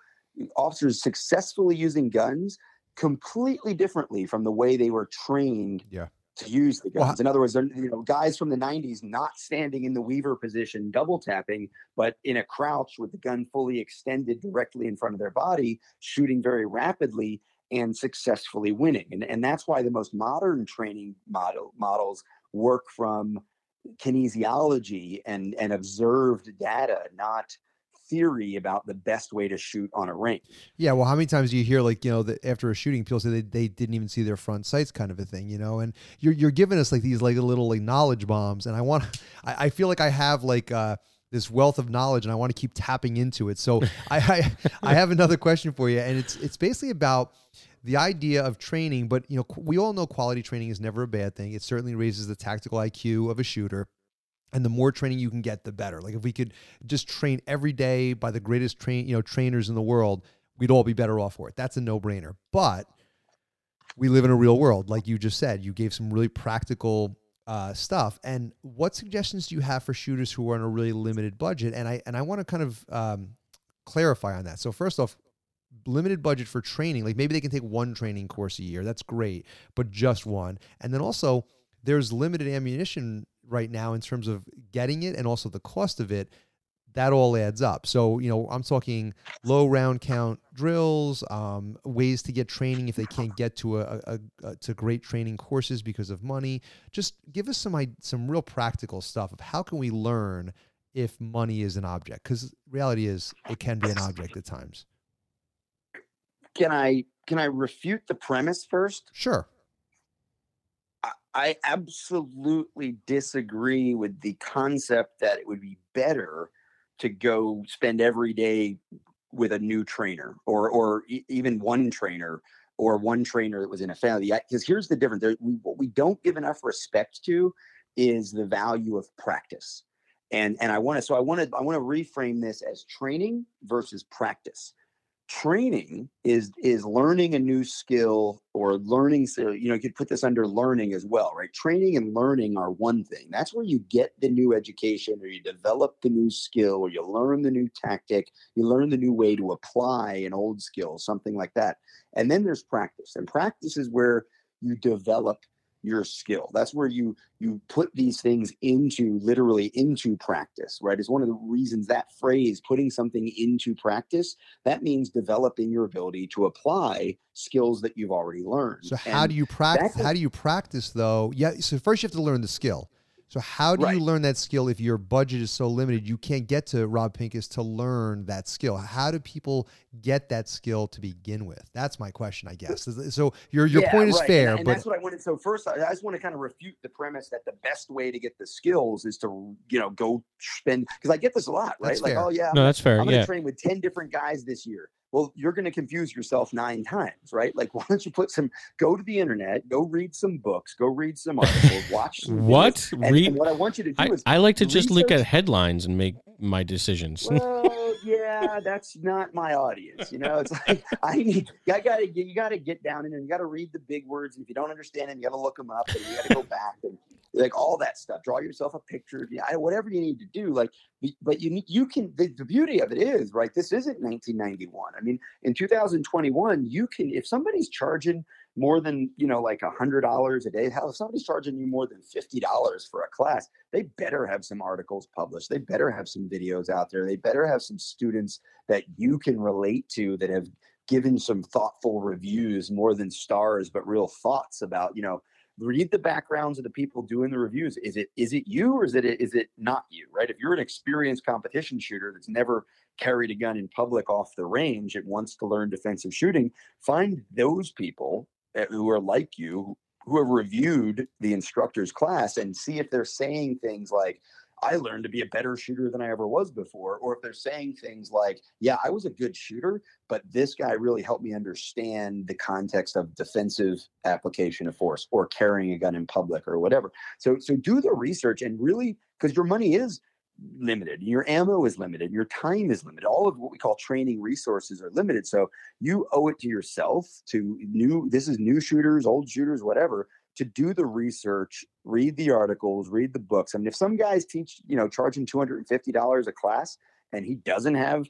officers successfully using guns completely differently from the way they were trained Yeah. To use the guns. In other words, they're you know guys from the '90s not standing in the weaver position, double tapping, but in a crouch with the gun fully extended directly in front of their body, shooting very rapidly and successfully winning. And and that's why the most modern training model models work from kinesiology and and observed data, not theory about the best way to shoot on a range. Yeah, well, how many times do you hear like you know that after a shooting, people say they, they didn't even see their front sights, kind of a thing, you know? And you're you're giving us like these like little like knowledge bombs, and I want [LAUGHS] I, I feel like I have like uh this wealth of knowledge, and I want to keep tapping into it. So [LAUGHS] I, I I have another question for you, and it's it's basically about the idea of training, but you know we all know quality training is never a bad thing. It certainly raises the tactical IQ of a shooter. And the more training you can get, the better. Like if we could just train every day by the greatest train, you know, trainers in the world, we'd all be better off for it. That's a no-brainer. But we live in a real world, like you just said. You gave some really practical uh, stuff. And what suggestions do you have for shooters who are on a really limited budget? And I and I want to kind of um, clarify on that. So first off, limited budget for training, like maybe they can take one training course a year. That's great, but just one. And then also, there's limited ammunition right now in terms of getting it and also the cost of it that all adds up. So you know i'm talking low round count drills um, ways to get training if they can't get to a, a, a to great training courses because of money. Just give us some some real practical stuff of how can we learn if money is an object? Because reality is it can be an object at times. Can I can I refute the premise first? sure I- absolutely disagree with the concept that it would be better to go spend every day with a new trainer or or e- even one trainer or one trainer that was in a family. Because here's the difference: there, we, what we don't give enough respect to is the value of practice. And and I want to so I want to I want to reframe this as training versus practice. Training is is learning a new skill or learning so uh, you know you could put this under learning as well right? Training and learning are one thing. That's where you get the new education or you develop the new skill or you learn the new tactic you learn the new way to apply an old skill something like that. And then there's practice and practice is where you develop your skill that's where you you put these things into literally into practice right is one of the reasons that phrase putting something into practice that means developing your ability to apply skills that you've already learned So how And do you practice? How do you practice though? Yeah. So first you have to learn the skill. So how do Right. you learn that skill if your budget is so limited you can't get to Rob Pincus to learn that skill? How do people get that skill to begin with? That's my question, I guess. So your your Yeah, point is right. Fair, and, but that's what I wanted. So first, I I just want to kind of refute the premise that the best way to get the skills is to you know go spend because I get this a lot, right? That's like, fair. oh yeah, No, that's fair. I'm going to Yeah. train with 10 different guys this year. Well, you're going to confuse yourself nine times, right? Like, [LAUGHS] why don't you put some, go to the internet, go read some books, go read some articles, watch some. What? And, Read? and what I want you to do I, is, I like to just look at headlines and make my decisions. [LAUGHS] well, yeah, that's not my audience. You know, it's like, [LAUGHS] I need, I got to get, you got to get down in there. You got to read the big words. And if you don't understand them, you got to look them up and you got to go back and like all that stuff. Draw yourself a picture, of whatever you need to do. Like, but you need, you can, the, the beauty of it is, right? This isn't 1991. I mean, in 2021, you can, if somebody's charging more than, you know, like a hundred dollars a day, hell, if somebody's charging you more than $50 for a class, they better have some articles published. They better have some videos out there. They better have some students that you can relate to that have given some thoughtful reviews more than stars, but real thoughts about, you know, read the backgrounds of the people doing the reviews. Is it is it you or is it is it not you? Right? If you're an experienced competition shooter that's never carried a gun in public off the range and wants to learn defensive shooting, find those people uh, who are like you who have reviewed the instructor's class and see if they're saying things like I learned to be a better shooter than I ever was before. Or if they're saying things like, yeah, I was a good shooter, but this guy really helped me understand the context of defensive application of force or carrying a gun in public or whatever. So, so do the research and really, because your money is limited, your ammo is limited, your time is limited. All of what we call training resources are limited. So you owe it to yourself, to new, this is new shooters, old shooters, whatever, to do the research, read the articles, read the books. I mean, if some guys teach, you know, charging $250 a class and he doesn't have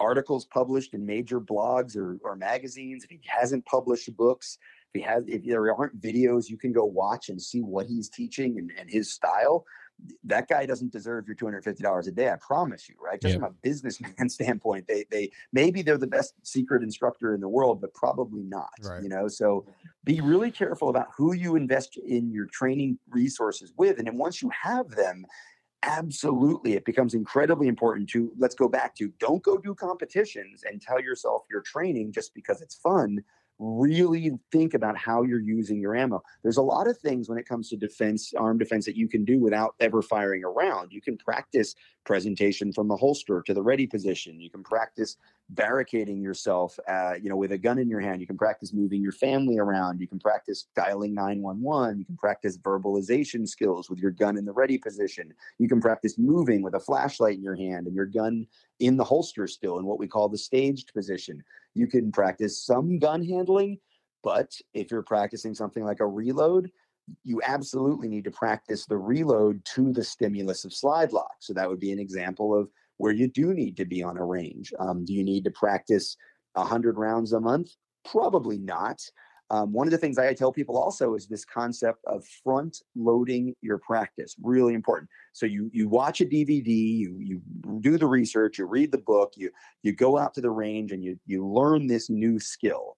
articles published in major blogs or, or magazines, if he hasn't published books, if he has, if there aren't videos you can go watch and see what he's teaching and, and his style, that guy doesn't deserve your $250 a day. I promise you, right? Just Yeah. from a businessman [LAUGHS] standpoint, they, they, maybe they're the best secret instructor in the world, but probably not, Right. you know? So be really careful about who you invest in your training resources with. And then once you have them, absolutely it becomes incredibly important to let's go back to don't go do competitions and tell yourself you're training just because it's fun really think about how you're using your ammo. There's a lot of things when it comes to defense armed defense that you can do without ever firing a round you can practice presentation from the holster to the ready position. You can practice barricading yourself uh, you know with a gun in your hand. You can practice moving your family around. You can practice dialing 911 you can practice verbalization skills with your gun in the ready position. You can practice moving with a flashlight in your hand and your gun in the holster still in what we call the staged position you can practice some gun handling but if you're practicing something like a reload you absolutely need to practice the reload to the stimulus of slide lock so that would be an example of where you do need to be on a range. Um, do you need to practice 100 rounds a month? Probably not. Um, one of the things I tell people also is this concept of front loading your practice. Really important. So you you watch a DVD, you you do the research, you read the book, you you go out to the range, and you you learn this new skill.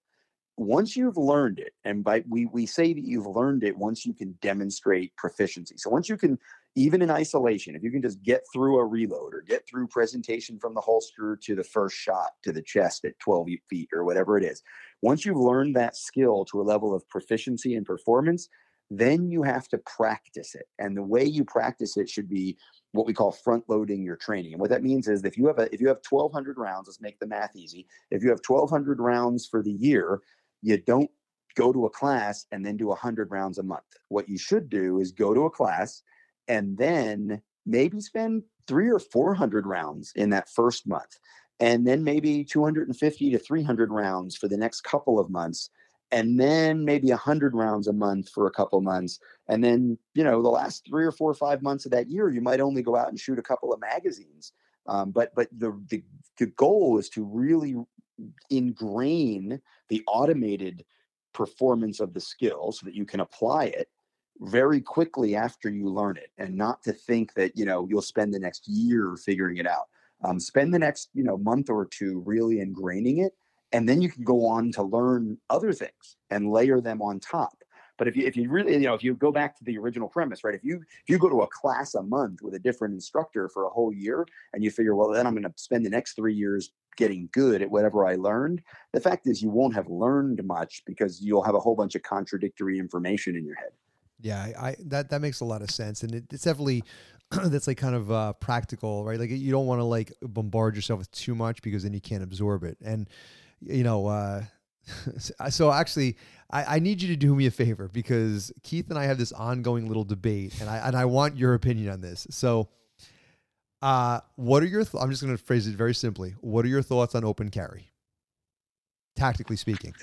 Once you've learned it, and by we we say that you've learned it once you can demonstrate proficiency. So once you can even in isolation, if you can just get through a reload or get through presentation from the holster to the first shot to the chest at 12 feet or whatever it is, once you've learned that skill to a level of proficiency and performance, then you have to practice it. And the way you practice it should be what we call front loading your training. And what that means is if you have a if you have 1200 rounds, let's make the math easy. If you have 1200 rounds for the year, you don't go to a class and then do 100 rounds a month. What you should do is go to a class and then maybe spend three or 400 rounds in that first month and then maybe 250 to 300 rounds for the next couple of months and then maybe 100 rounds a month for a couple months and then you know the last three or four or five months of that year you might only go out and shoot a couple of magazines um, but but the, the the goal is to really ingrain the automated performance of the skill so that you can apply it very quickly after you learn it and not to think that you know you'll spend the next year figuring it out. Um, spend the next you know month or two really ingraining it and then you can go on to learn other things and layer them on top. But if you if you really you know if you go back to the original premise right if you if you go to a class a month with a different instructor for a whole year and you figure well then i'm going to spend the next three years getting good at whatever i learned the fact is you won't have learned much because you'll have a whole bunch of contradictory information in your head yeah, I, that that makes a lot of sense, and it, it's definitely [CLEARS THROAT] that's like kind of uh, practical, right? Like you don't want to like bombard yourself with too much because then you can't absorb it, and you know. Uh, [LAUGHS] so actually, I, I need you to do me a favor because Keith and I have this ongoing little debate, and I and I want your opinion on this. So, uh, what are your? Th- I'm just going to phrase it very simply. What are your thoughts on open carry? Tactically speaking.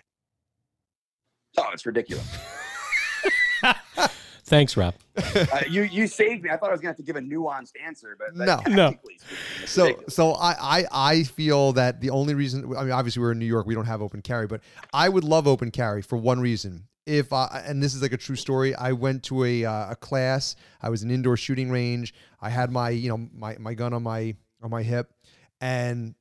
Oh, it's ridiculous. [LAUGHS] Thanks, Rob. uh, you you saved me. I thought I was gonna have to give a nuanced answer, but, but No. No. So ridiculous. so I, I I feel that the only reason I mean obviously we're in New York we don't have open carry but I would love open carry for one reason if I, and this is like a true story I went to a uh, a class I was an indoor shooting range I had my you know my my gun on my on my hip and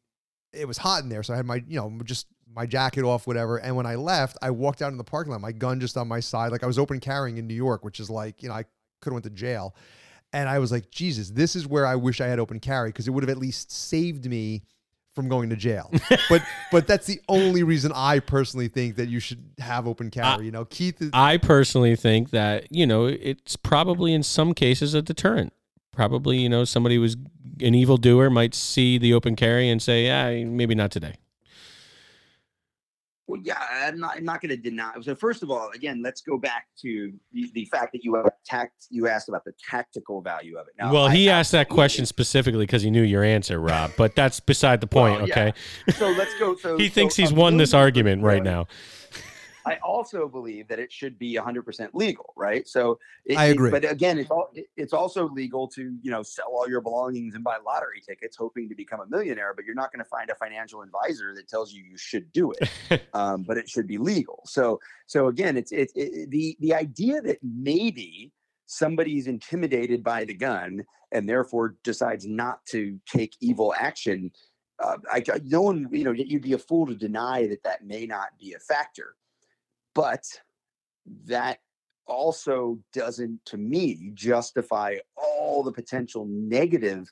it was hot in there so I had my you know just my jacket off whatever and when I left I walked out in the parking lot my gun just on my side like I was open carrying in New York which is like you know I could have went to jail and I was like, Jesus, this is where I wish I had open carry because it would have at least saved me from going to jail. [LAUGHS] but but that's the only reason I personally think that you should have open carry. you know, Keith is I personally think that you know it's probably in some cases a deterrent. Probably you know somebody was an evil doer might see the open carry and say, yeah, maybe not today. Well, yeah, I'm not. I'm not going to deny. So first of all, again, let's go back to the, the fact that you have tact. You asked about the tactical value of it. Now, well, I he asked that question specifically because he knew your answer, Rob. But that's beside the point. Well, yeah. okay, So let's go. So [LAUGHS] he thinks a he's won this argument right now. I also believe that it should be 100% legal, right? So it, I it- agree. but again, it's all it's also legal to you know sell all your belongings and buy lottery tickets, hoping to become a millionaire. But you're not going to find a financial advisor that tells you you should do it. [LAUGHS] um, but it should be legal. So so again, it's it's it, the the idea that maybe somebody's intimidated by the gun and therefore decides not to take evil action. Uh, I, I- no one, you know, you'd be a fool to deny that that may not be a factor, but that also doesn't, to me, justify all the potential negative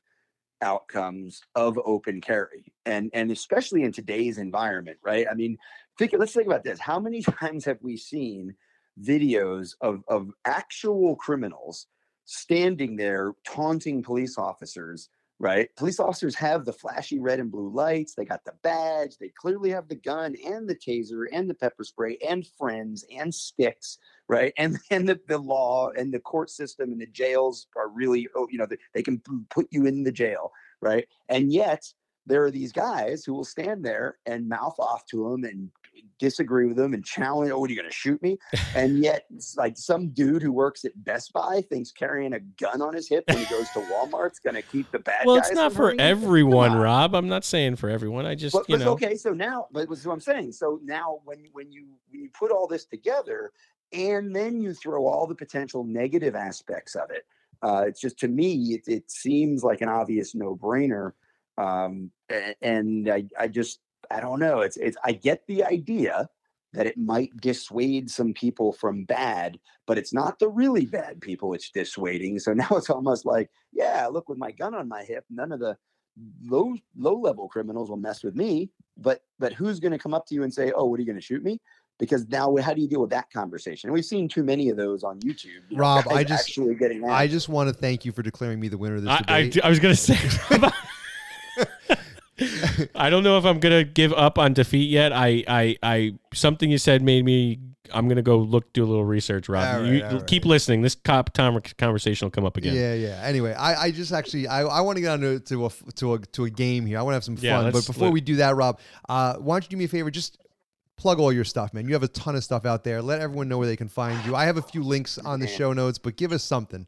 outcomes of open carry, and and especially in today's environment, right? I mean, think, let's think about this: how many [LAUGHS] times have we seen videos of of actual criminals standing there taunting police officers? Right? Police officers have the flashy red and blue lights. They got the badge. They clearly have the gun and the taser and the pepper spray and friends and sticks, right? [LAUGHS] And and the, the law and the court system and the jails are really, oh, you know, they, they can put you in the jail, right? And yet there are these guys who will stand there and mouth off to them and disagree with them and challenge, oh, are you going to shoot me? [LAUGHS] And yet, it's like some dude who works at Best Buy thinks carrying a gun on his hip when he goes to [LAUGHS] Walmart's going to keep the bad Well, it's not for him? Everyone. Rob. I'm not saying for everyone. I just But, you but know. okay, so now, but what I'm saying. So now, when you when you when you put all this together, and then you throw all the potential negative aspects of it, uh, it's just to me, it, it seems like an obvious no brainer. Um, a- and I, I just, I don't know. It's, it's, I get the idea that it might dissuade some people from bad, but it's not the really bad people it's dissuading. So [LAUGHS] now it's almost like, yeah, look, with my gun on my hip, none of the low low level criminals will mess with me. But but who's going to come up to you and say, oh, what are you going to shoot me? Because now, how do you deal with that conversation? And we've seen too many of those on YouTube. you Rob, guys I just- actually getting. I just want to thank you for declaring me the winner of this I, I, debate. I was gonna [LAUGHS] say. [LAUGHS] [LAUGHS] I don't know if I'm gonna give up on defeat yet. I, I, I, something you said made me I'm gonna go look do a little research, Rob. All right, you, all right. keep listening. This cop time conversation will come up again. Yeah, yeah. Anyway, I, I just actually I, I want to get on to, to a to a to a game here. I want to have some Yeah, fun. But let's- before let- we do that, Rob, uh, why don't you do me a favor? Just plug all your stuff, man. You have a ton of stuff out there. Let everyone know where they can find you. I have a few links on the show notes, but give us something.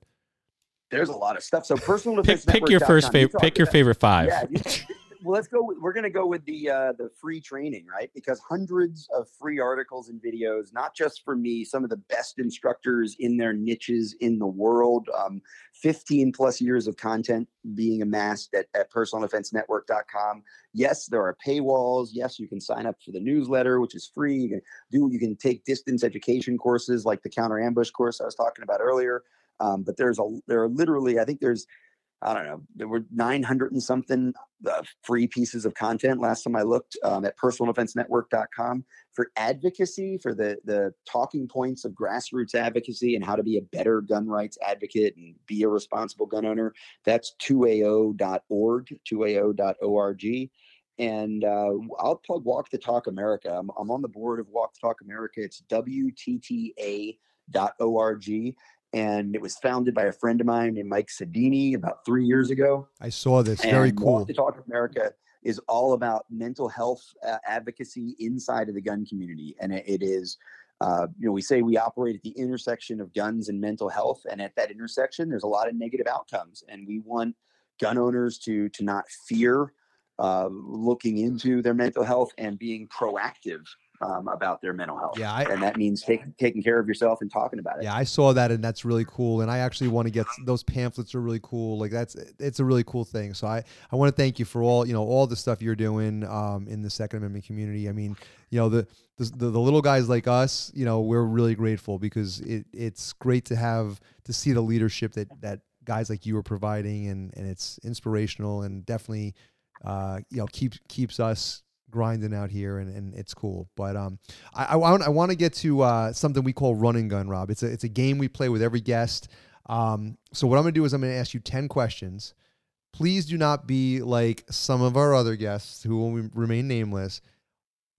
There's a lot of stuff. So personal Pick pick your first favorite. Pick your favorite five. Yeah. you- [LAUGHS] well, let's go. We're going to go with the uh, the free training, right? Because hundreds of free articles and videos, not just for me, some of the best instructors in their niches in the world. Um, 15 plus years of content being amassed at, at personaldefensenetwork.com. Yes, there are paywalls. Yes, you can sign up for the newsletter, which is free. You can do. You can take distance education courses like the counter ambush course I was talking about earlier. Um, but there's a there are literally I think there's I don't know there were 900 and something uh, free pieces of content last time I looked um, at personaldefensenetwork.com for advocacy for the the talking points of grassroots advocacy and how to be a better gun rights advocate and be a responsible gun owner. That's 2ao.org 2ao.org. And uh, I'll plug Walk the Talk America. I'm, I'm on the board of Walk the Talk America. It's WTTA.org and it was founded by a friend of mine named Mike Sodini about three years ago. I saw this. Very cool. Walk the Talk of America is all about mental health uh, advocacy inside of the gun community, and it, it is. Uh, you know, we say we operate at the intersection of guns and mental health, and at that intersection, there's a lot of negative outcomes, and we want gun owners to to not fear uh, looking into their mental health and being proactive um, about their mental health. Yeah, I- and that means taking taking care of yourself and talking about it. Yeah, I saw that and that's really cool. And I actually want to get those pamphlets are really cool. Like that's it's a really cool thing. So I I want to thank you for all you know all the stuff you're doing um, in the Second Amendment community. I mean, you know the the, the the little guys like us, you know, we're really grateful because it it's great to have to see the leadership that that guys like you are providing and and it's inspirational and definitely uh, you know keeps keeps us grinding out here and, and it's cool. But um i i want i want to get to uh something we call run and gun rob. It's a it's a game we play with every guest. Um so what i'm gonna do is i'm gonna ask you 10 questions. Please do not be like some of our other guests who will remain nameless.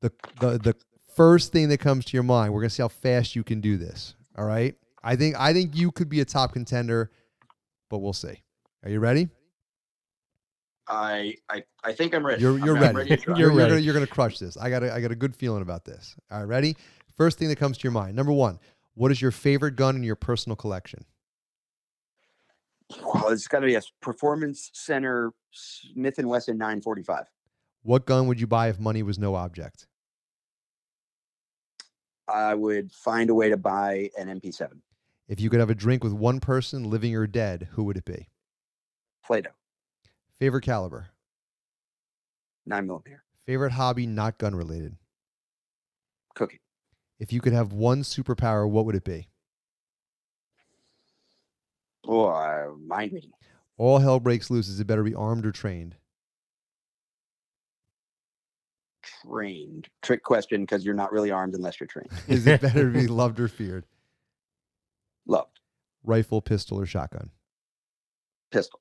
The the the first thing that comes to your mind we're gonna see how fast you can do this all right? I think i think you could be a top contender but we'll see. Are you ready I, I I think I'm ready. You're you're I'm ready. to [LAUGHS] try. You're, You're you're ready. gonna you're gonna crush this. I got a, I got a good feeling about this. All right, ready? First thing that comes to your mind. Number one, what is your favorite gun in your personal collection? Well, it's got to be a Performance Center Smith and Wesson 945. What gun would you buy if money was no object? I would find a way to buy an MP7 If you could have a drink with one person, living or dead, who would it be? Plato Favorite caliber? nine millimeter Favorite hobby, not gun related? cookie. If you could have one superpower, what would it be? Oh, uh, mind reading. All hell breaks loose. Is it better be armed or trained? Trained. Trick question because you're not really armed unless you're trained. Is it better to be [LAUGHS] loved or feared? Loved. Rifle, pistol, or shotgun? Pistol.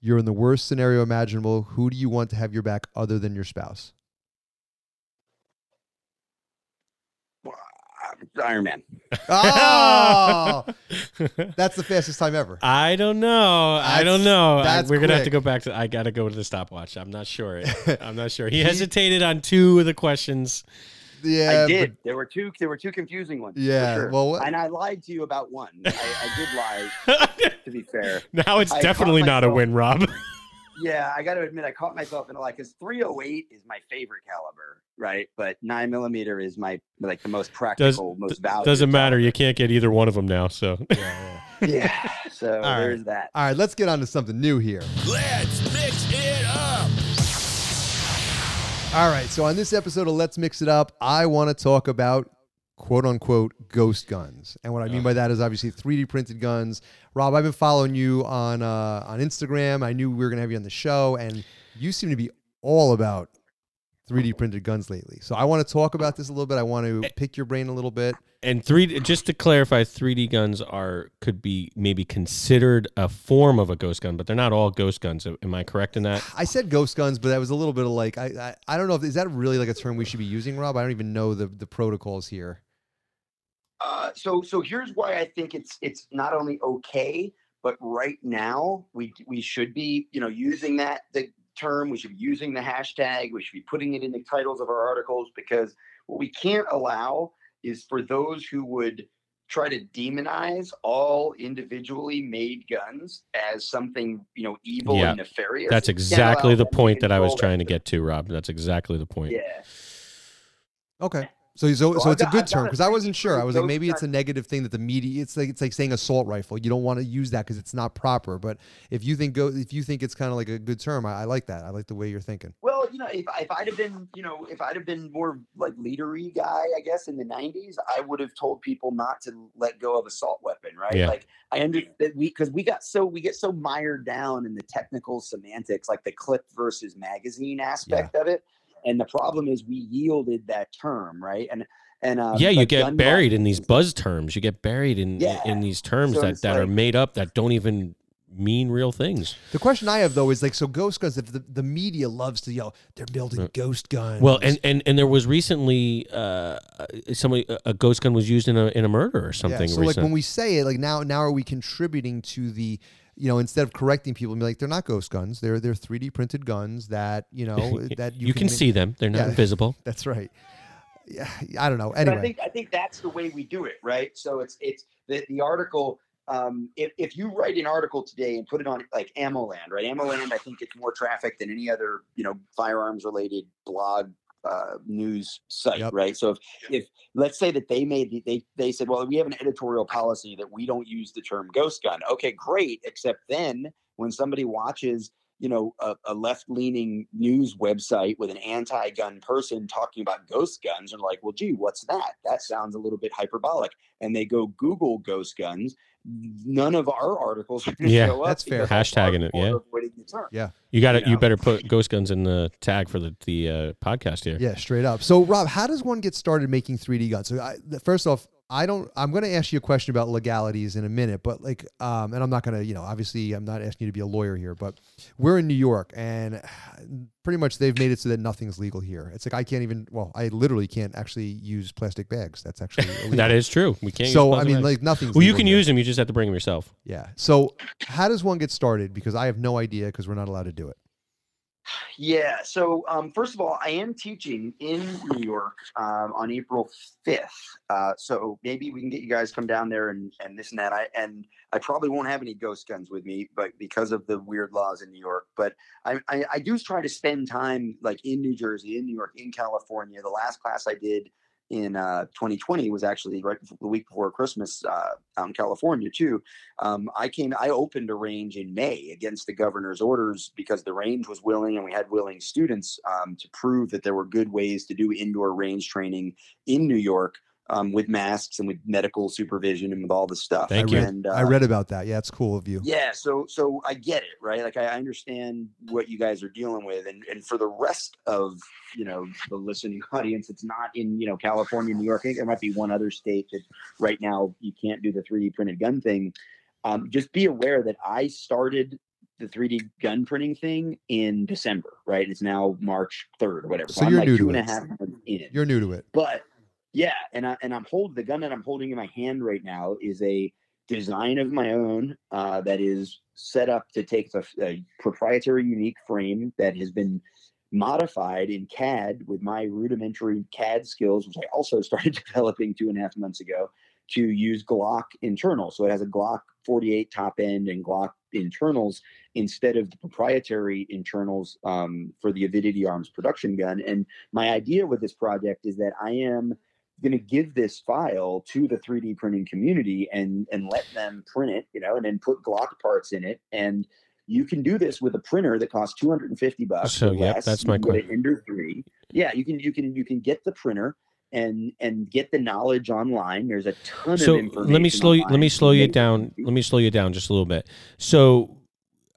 You're in the worst scenario imaginable. Who do you want to have your back other than your spouse? Iron Man. Oh, [LAUGHS] that's the fastest time ever. I don't know. I don't know. I, that's we're gonna have to quick. go back to. I gotta go to the stopwatch. I'm not sure. [LAUGHS] I'm not sure. He He- hesitated on two of the questions. Yeah, I did. There were two. There were two confusing ones. Yeah, sure. well, what- and I lied to you about one. I, I did lie. [LAUGHS] To be fair. now it's I definitely not a win, Rob. [LAUGHS] Yeah, I got to admit, I caught myself in a lie because 308 is my favorite caliber, right? But nine millimeter is my like the most practical, most valuable. Doesn't matter. You can't get either one of them now. So Yeah, yeah. [LAUGHS] Yeah. So right. there's that. All right, let's get on to something new here. Let's mix it up. All right, so on this episode of Let's Mix It Up, I want to talk about quote unquote ghost guns. And what I mean by that is obviously 3D printed guns. Rob, I've been following you on uh, on Instagram. I knew we were going to have you on the show, and you seem to be all about 3D printed guns lately. So I want to talk about this a little bit. I want to pick your brain a little bit. and three. Just to clarify, 3D guns are could be maybe considered a form of a ghost gun, but they're not all ghost guns. Am I correct in that? I said ghost guns, but that was a little bit of like I I, I don't know if is that really like a term we should be using, Rob. I don't even know the the protocols here. Uh, so so here's why I think it's it's not only okay, but right now we we should be you know using that the term. We should be using the hashtag. We should be putting it in the titles of our articles because what we can't allow is for those who would try to demonize all individually made guns as something you know evil Yeah. and nefarious. That's exactly the point that I was trying to get to, Rob. That's exactly the point. Yeah. Okay. So, so, Well, so I've it's a good term because I wasn't sure. I was like, ghost maybe it's a negative thing that the media. It's like it's like saying assault rifle. You don't want to use that because it's not proper. But if you think go, if you think it's kind of like a good term, I, I like that. I like the way you're thinking. Well, you know, if, if I'd have been, you know, if I'd have been more like leadery guy, I guess in the '90s, I would have told people not to let go of assault weapon, right? Yeah. Like I understand we because we got so we get so mired down in the technical semantics, like the clip versus magazine aspect of it. And the problem is we yielded that term, right? And and um, yeah, you get buried in these buzz terms. You get buried in Yeah. in these terms So that, it's that are made up that don't even mean real things. The question I have though is like, so ghost guns. If the, the media loves to yell, they're building ghost guns. Well, and and and there was recently uh somebody a- a ghost gun was used in a in a murder or something. Yeah, so like when we say it, like now, now are we contributing to the, you know, instead of correcting people and be like, they're not ghost guns. They're they're 3D printed guns that you know [LAUGHS] that you, you, can, ma- see them; they're not Yeah. invisible. [LAUGHS] That's right. Yeah, I don't know. But Anyway, I think I think that's the way we do it, right? So it's it's the the article. Um, if if you write an article today and put it on like AmmoLand, right? AmmoLand, I think it's more traffic than any other you know firearms related blog uh, news site, Yep. right? So if if let's say that they made the, they they said, well, we have an editorial policy that we don't use the term ghost gun. Okay, great. Except then when somebody watches you know a, a left-leaning news website with an anti-gun person talking about ghost guns and like well gee what's that that sounds a little bit hyperbolic and they go google ghost guns none of our articles are going to Yeah, show up that's fair. because that's our Hashtagging it, form yeah. avoiding the term. You got it. You you know. better put ghost guns in the tag for the the uh, podcast here. yeah, straight up. So, Rob, how does one get started making 3D guns? So, I, first off, I don't. I'm going to ask you a question about legalities in a minute, but like, um, and I'm not going to, you know, obviously, I'm not asking you to be a lawyer here, but we're in New York, and pretty much they've made it so that nothing's legal here. It's like I can't even. Well, I literally can't actually use plastic bags. That's actually [LAUGHS] illegal. That is true. We can't. So, use I mean, bags. like nothing. well, you can here. use them. You just have to bring them yourself. Yeah. So, how does one get started? Because I have no idea because we're not allowed to do it. Yeah. So, um, first of all, I am teaching in New York um, on April fifth. Uh, so maybe we can get you guys come down there and, and this and that. I and I probably won't have any ghost guns with me, but because of the weird laws in New York. But I, I, I do try to spend time like in New Jersey, in New York, in California. The last class I did in uh, 2020 was actually right before, the week before Christmas uh, out in California too. Um, I came, I opened a range in May against the governor's orders because the range was willing and we had willing students um, to prove that there were good ways to do indoor range training in New York um, with masks and with medical supervision and with all the stuff. Thank I you. read, And, uh, I read about that. Yeah, it's cool of you. yeah, so so I get it, right? Like I I understand what you guys are dealing with, and and for the rest of you know the listening [LAUGHS] audience, it's not in you know California, New York. I think there might be one other state that right now you can't do the 3D printed gun thing. Um, just be aware that I started the 3D gun printing thing in December, right? It's now March 3rd or whatever. So I'm you're like new to two and a it. half months in. You're new to it. But yeah, and I and I'm holding the gun that I'm holding in my hand right now is a design of my own uh, that is set up to take a, a proprietary, unique frame that has been modified in CAD with my rudimentary CAD skills, which I also [LAUGHS] started developing two and a half months ago, to use Glock internal. So it has a Glock 48 top end and Glock internals instead of the proprietary internals um, for the Avidity Arms production gun. And my idea with this project is that I am going to give this file to the 3D printing community and and let them print it, you know, and then put Glock parts in it. And you can do this with a printer that costs 250 bucks. So, less. that's my an Ender 3. Yeah, you can you can you can get the printer and and get the knowledge online. There's a ton So of information. let me slow you. Let me slow you down. Let me slow you down just a little bit. So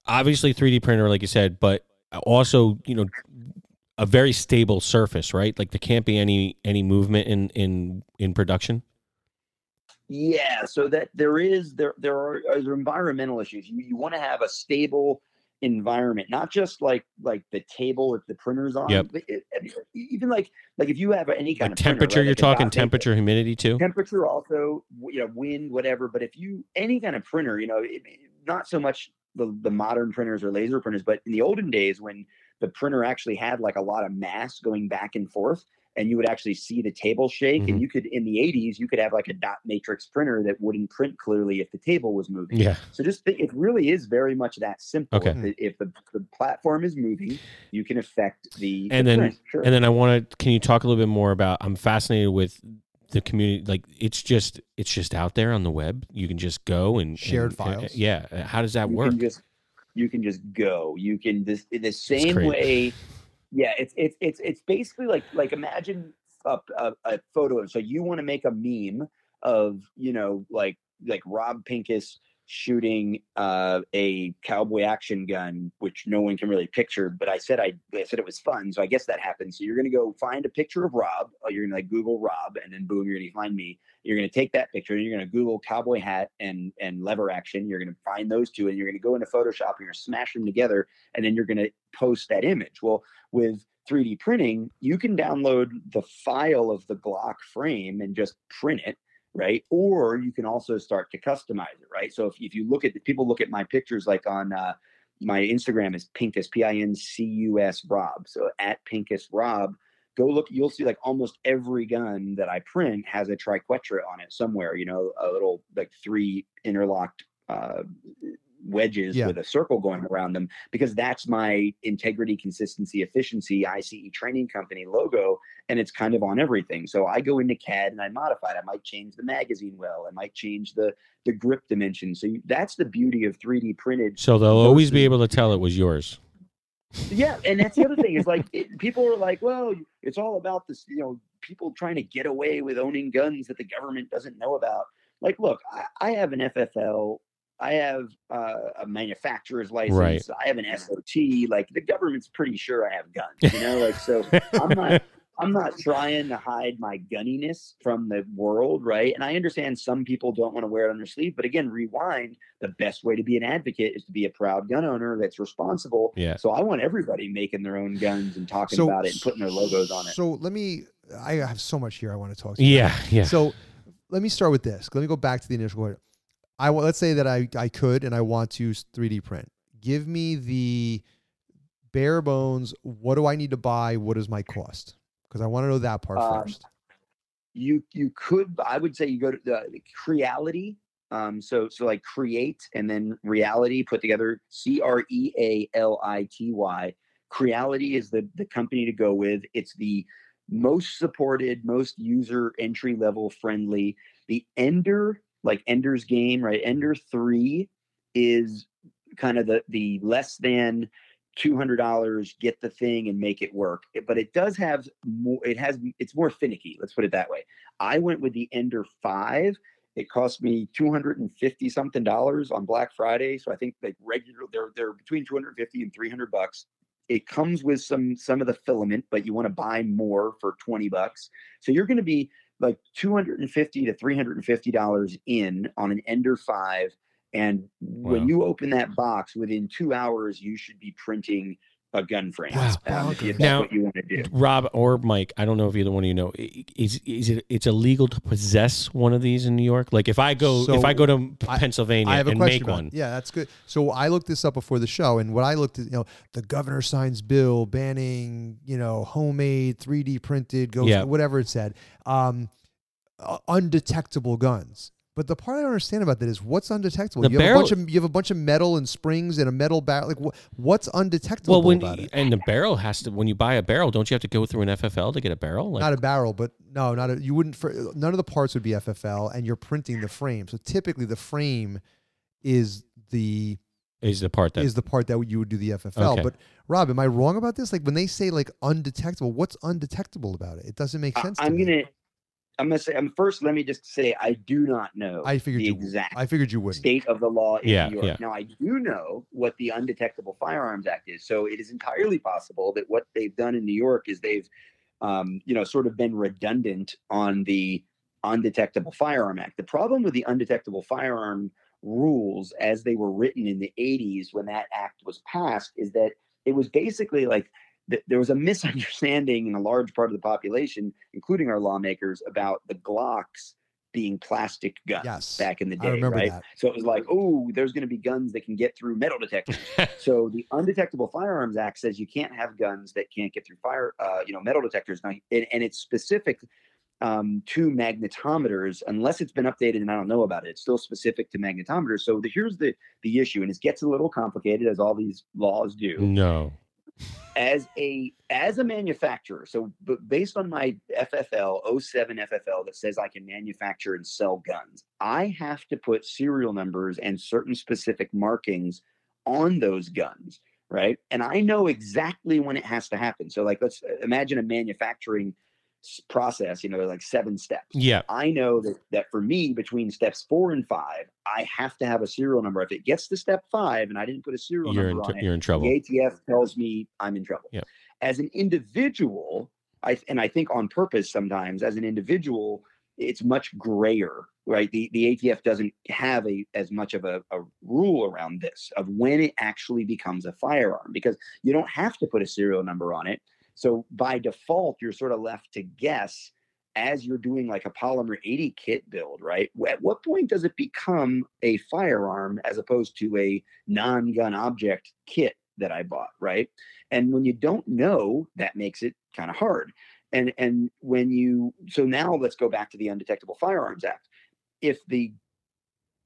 obviously 3D printer, like you said, but also you know a very stable surface, right? Like there can't be any any movement in in in production. Yeah, so that there is there there are, uh, are environmental issues. You you want to have a stable environment, not just like like the table with the printers on. Yep. but it- even like like if you have any kind Like of printer, temperature, right, you're like talking temperature, humidity too. temperature also you know wind whatever but if you any kind of printer you know it- not so much the, the modern printers or laser printers but in the olden days when the printer actually had like a lot of mass going back and forth and you would actually see the table shake Mhm. and you could in the 80s you could have like a dot matrix printer that wouldn't print clearly if the table was moving Yeah. so just think it really is very much that simple Okay. if, the, if the, the platform is moving you can affect the, the And then- Sure. And then I want to. Can you talk a little bit more about? I'm fascinated with the community. Like it's just it's just out there on the web. You can just go and Shared and- uh, files. Yeah. Uh, How does that you work? Can just, you can just go. You can this in the same way. Yeah, it's it's it's it's basically like like imagine a, a, a photo. Of so you want to make a meme of you know like like Rob Pincus shooting uh, a cowboy action gun, which no one can really picture. But I said I, I said it was fun, so I guess that happened. So you're gonna go find a picture of Rob. Or you're gonna like Google Rob, and then boom, you're gonna find me. You're gonna take that picture, and you're gonna Google cowboy hat and and lever action. You're gonna find those two, and you're gonna go into Photoshop. And you're gonna smash them together, and then you're gonna post that image. Well, with 3D printing, you can download the file of the Glock frame and just print it right? Or you can also start to customize it, right? So if, if you look at the people look at my pictures like on uh, my Instagram is Pincus P I N C U S Rob. So at Pincus Rob, go look. You'll see like almost every gun that I print has a triquetra on it somewhere. You know, a little like three interlocked uh, wedges Yeah. with a circle going around them because that's my integrity, consistency, efficiency ICE training company logo, and it's kind of on everything. So I go into CAD and I modify it. I might change the magazine well. I might change the the grip dimension. So you, that's the beauty of 3D printed so they'll always be able to tell it was yours. yeah, and that's the other thing is like [LAUGHS] it, people are like, well, it's all about this, you know, people trying to get away with owning guns that the government doesn't know about. Like, look, I, I have an FFL, I have uh, a manufacturer's license, I have an SOT. Like, the government's pretty sure I have guns, you know. Like, so I'm not. [LAUGHS] I'm not trying to hide my gunniness from the world, right? And I understand some people don't want to wear it on their sleeve, but again, rewind. The best way to be an advocate is to be a proud gun owner that's responsible. Yeah. So I want everybody making their own guns and talking about it and putting their logos on it. So let me. I have so much here I want to talk to you. Yeah. Yeah. So let me start with this. Let me go back to the initial question. I wa- let's say that I I could and I want to 3D print. Give me the bare bones. What do I need to buy? What is my cost? Because I want to know that part Um, first. you you could I would say you go to the the Creality. Um, so so like create and then reality put together C R E A L I T Y. Creality is the the company to go with. It's the most supported, most user entry level friendly. The Ender, like Ender's game, right? Ender three is kind of the the less than two hundred dollars, get the thing and make it work. But it does have more. It has it's more finicky. Let's put it that way. I went with the Ender five. It cost me two hundred and fifty something dollars on Black Friday. So I think like regular they're they're between two hundred fifty and three hundred bucks. It comes with some some of the filament, but you want to buy more for twenty bucks. So you're going to be like two hundred and fifty to three hundred and fifty dollars in on an Ender five. And Wow. when you open that box, within two hours, you should be printing a gun frame. Wow. um, if you- that's Now- what you want to do. Rob or Mike, I don't know if either one of you know. Is is it it's illegal to possess one of these in New York? Like if I go if I go to I- Pennsylvania I have a and make one, Yeah, that's good. So I looked this up before the show, and what I looked at, you know, the governor signs bill banning, you know, homemade, 3D printed, ghost, Yeah. whatever it said, um, uh, undetectable guns. But the part I don't understand about that is what's undetectable. The you have barrel- a bunch of you have a bunch of metal and springs and a metal barrel. Like what, what's undetectable well, when about it? and the barrel has to when you buy a barrel, don't you have to go through an FFL to get a barrel? Like, not a barrel, but no, not a, you wouldn't. For, none of the parts would be FFL, and you're printing the frame. So typically, the frame is the is the part that is the part that you would do the FFL. Okay. But Rob, am I wrong about this? Like when they say like undetectable, what's undetectable about it? It doesn't make I- sense. to I'm me. gonna. I'm gonna say. I'm first. Let me just say. I do not know. I figured the you. exact I figured you wouldn't. state of the law in Yeah, New York. yeah. Now I do know what the Undetectable Firearms Act is. So it is entirely possible that what they've done in New York is they've, um, you know, sort of been redundant on the Undetectable Firearm Act. The problem with the Undetectable Firearm rules as they were written in the 80s when that act was passed is that it was basically like th- there was a [LAUGHS] misunderstanding in a large part of the population, including our lawmakers, about the Glocks being plastic guns Yes, back in the I day, remember right? that. So it was like, oh, there's going to be guns that can get through metal detectors. [LAUGHS] so the Undetectable Firearms Act says you can't have guns that can't get through fire, uh, you know, metal detectors. Now, and, and it's specific um, to magnetometers, unless it's been updated and I don't know about it. It's still specific to magnetometers. So the, here's the the issue, and it gets a little complicated as all these laws do no. As a as a manufacturer so b- based on my ffl 07 ffl that says i can manufacture and sell guns i have to put serial numbers and certain specific markings on those guns right? And i know exactly when it has to happen. So like let's uh, imagine a manufacturing process you know like seven steps Yeah. I know that that for me, between steps four and five, I have to have a serial number. If it gets to step five and I didn't put a serial You're in, number on it, you're in trouble. the ATF tells me I'm in trouble. Yep. As an individual, I and I think on purpose sometimes as an individual, it's much grayer, right? The the ATF doesn't have a as much of a, a rule around this of when it actually becomes a firearm because you don't have to put a serial number on it. So by default, you're sort of left to guess as you're doing like a polymer 80 kit build, right? At what point does it become a firearm as opposed to a non-gun object kit that I bought, right? And when you don't know, that makes it kind of hard. And and when you so now let's go back to the Undetectable Firearms Act. If the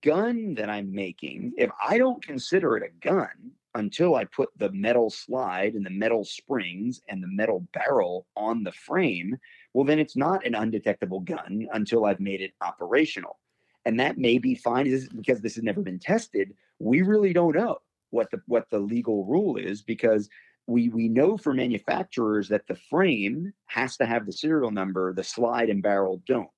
gun that I'm making, if I don't consider it a gun until I put the metal slide and the metal springs and the metal barrel on the frame, well, then it's not an undetectable gun until I've made it operational. And that may be fine is because this has never been tested. We really don't know what the what the legal rule is because we we know for manufacturers that the frame has to have the serial number, the slide and barrel don't.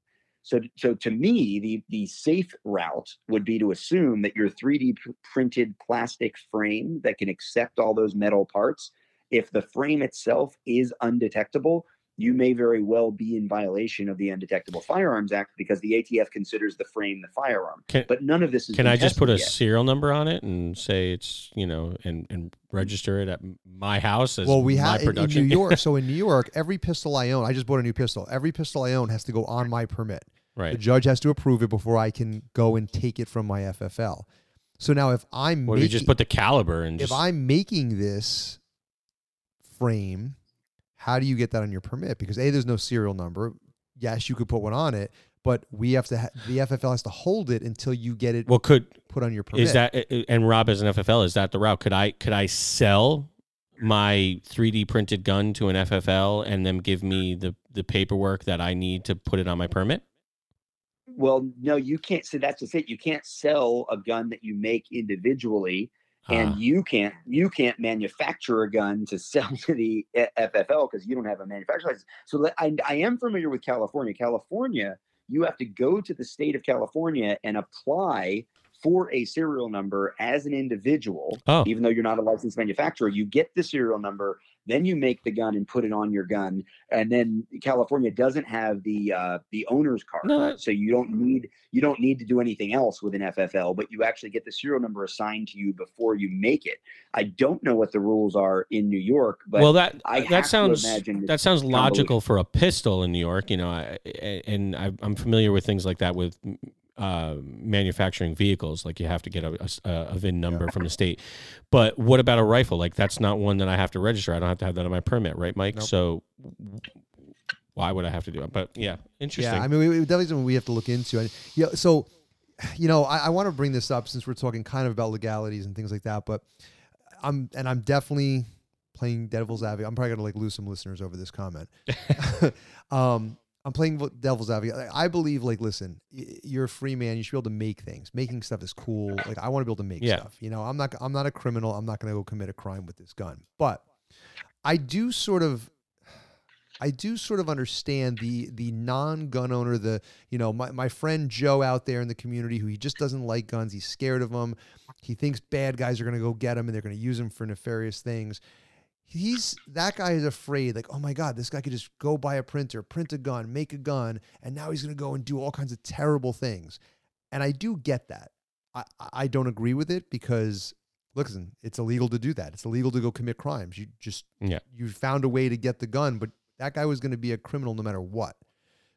So, so to me, the the safe route would be to assume that your 3D pr- printed plastic frame that can accept all those metal parts, if the frame itself is undetectable, you may very well be in violation of the Undetectable Firearms Act because the ATF considers the frame the firearm. Can- but none of this is. Can I just put a serial number on it and say it's you know and and register it at my house as Well, we have in, in? New York. [LAUGHS] so in New York, every pistol I own, I just bought a new pistol. Every pistol I own has to go on my permit. Right. The judge has to approve it before I can go and take it from my FFL. So now, if I'm What if you just put the caliber and if just I'm making this frame, how do you get that on your permit? Because a there's no serial number. Yes, you could put one on it, but we have to. Ha- the FFL has to hold it until you get it well could put on your permit. is that uh, uh, and Rob as an FFL is that the route? Could I could I sell my 3D printed gun to an FFL and then give me the the paperwork that I need to put it on my permit? Well, no, you can't. So that's just it. You can't sell a gun that you make individually, and Ah. you can't you can't manufacture a gun to [LAUGHS] sell to the FFL because you don't have a manufacturer license. So let- I, I am familiar with California. California, you have to go to the state of California and apply for a serial number as an individual, Oh. even though you're not a licensed manufacturer. You get the serial number, then you make the gun and put it on your gun, and then California doesn't have the uh, the owner's card, No, so you don't need you don't need to do anything else with an FFL, but you actually get the serial number assigned to you before you make it. I don't know what the rules are in New York, but well, that I that sounds that sounds logical for a pistol in New York. You know, I- and I, I'm familiar with things like that with uh, manufacturing vehicles. Like you have to get a a VIN number from the state. But what about a rifle? Like that's not one that I have to register. I don't have to have that on my permit, right, Mike? Nope. So why would I have to do it? But yeah, interesting. Yeah, I mean, we, we definitely something we have to look into. And yeah, so you know, I, I want to bring this up since we're talking kind of about legalities and things like that. But I'm and I'm definitely playing devil's advocate. I'm probably gonna like lose some listeners over this comment. [LAUGHS] [LAUGHS] um, I'm playing devil's advocate. I believe, like, listen, you're a free man. You should be able to make things. Making stuff is cool. Like, I want to be able to make Yeah. stuff. You know, I'm not. I'm not a criminal. I'm not gonna go commit a crime with this gun. But I do sort of I do sort of understand the the non-gun owner, the you know my, my friend Joe out there in the community who he just doesn't like guns. He's scared of them. He thinks bad guys are going to go get him and they're going to use him for nefarious things. He's that guy is afraid, like, oh my God, this guy could just go buy a printer, print a gun, make a gun, and now he's going to go and do all kinds of terrible things. And I do get that. I, I don't agree with it because listen, it's illegal to do that. It's illegal to go commit crimes. You just Yeah. you found a way to get the gun, but that guy was going to be a criminal no matter what.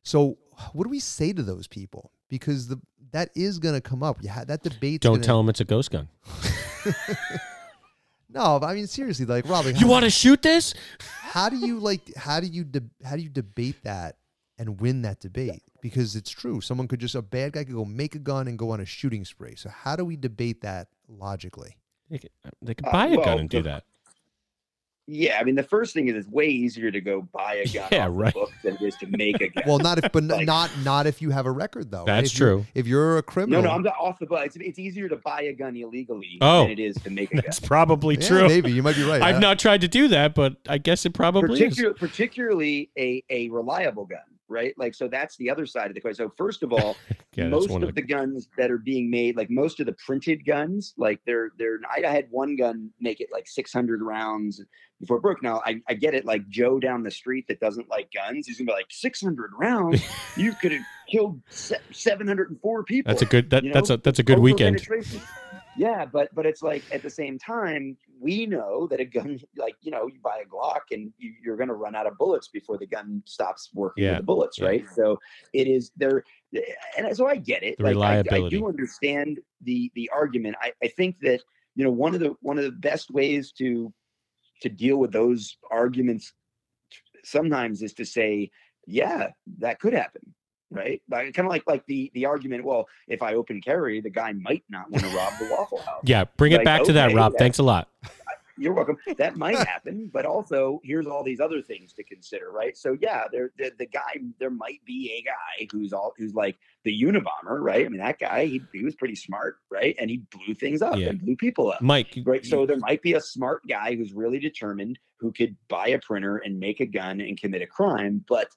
So what do we say to those people? Because the that is going to come up. You had that debate. Don't tell him it's a ghost gun. [LAUGHS] No, but I mean seriously, like Rob, like, You want to shoot this? how do you like how do you de- how do you debate that and win that debate? Because it's true. Someone could just a bad guy could go make a gun and go on a shooting spree. So how do we debate that logically? They could, they could Uh, buy a well, gun and do the- that. Yeah, I mean the first thing is it's way easier to go buy a gun [LAUGHS] Yeah, right. book than it is to make a [LAUGHS] gun. Well, not if, but Like- not not if you have a record though. That's If you're- true. If you're a criminal, no, no, I'm not off the book. It's, it's easier to buy a gun illegally Oh. than it is to make a [LAUGHS] gun. That's probably Yeah, true. Maybe you might be right. I've I- not tried to do that, but I guess it probably is. Particularly a, a reliable gun, right? Like, so that's the other side of the question. So, first of [LAUGHS] all, Yeah, most of of the guns that are being made, like most of the printed guns, like they're they're. I, had one gun make it like 600 rounds before it broke. Now I, I get it. Like Joe down the street that doesn't like guns, he's gonna be like 600 rounds. you [LAUGHS] could have killed 704 people. That's a good. That, you that's a that's a good Over weekend. Yeah, but but it's like at the same time, we know that a gun, [LAUGHS] like you know, you buy a Glock and you, you're going to run out of bullets before the gun stops working Yeah, with the bullets, yeah. right? So it is there, eh, and so I get it. The like I- I, do understand the the argument. I, I think that you know one of the one of the best ways to to deal with those arguments sometimes is to say, yeah, that could happen right? Like, kind of like like the the argument. Well, if I open carry, the guy might not want to rob the Waffle House. Yeah, bring it Like, back to that, Rob. that- Thanks a lot. [LAUGHS] You're welcome. That might happen, but also here's all these other things to consider, right? So yeah, there the, the guy there might be a guy who's all who's like the Unabomber, right? I mean that guy he, he was pretty smart, right? And he blew things up Yeah. and blew people up. Mike, Right. So there might be a smart guy who's really determined who could buy a printer and make a gun and commit a crime, but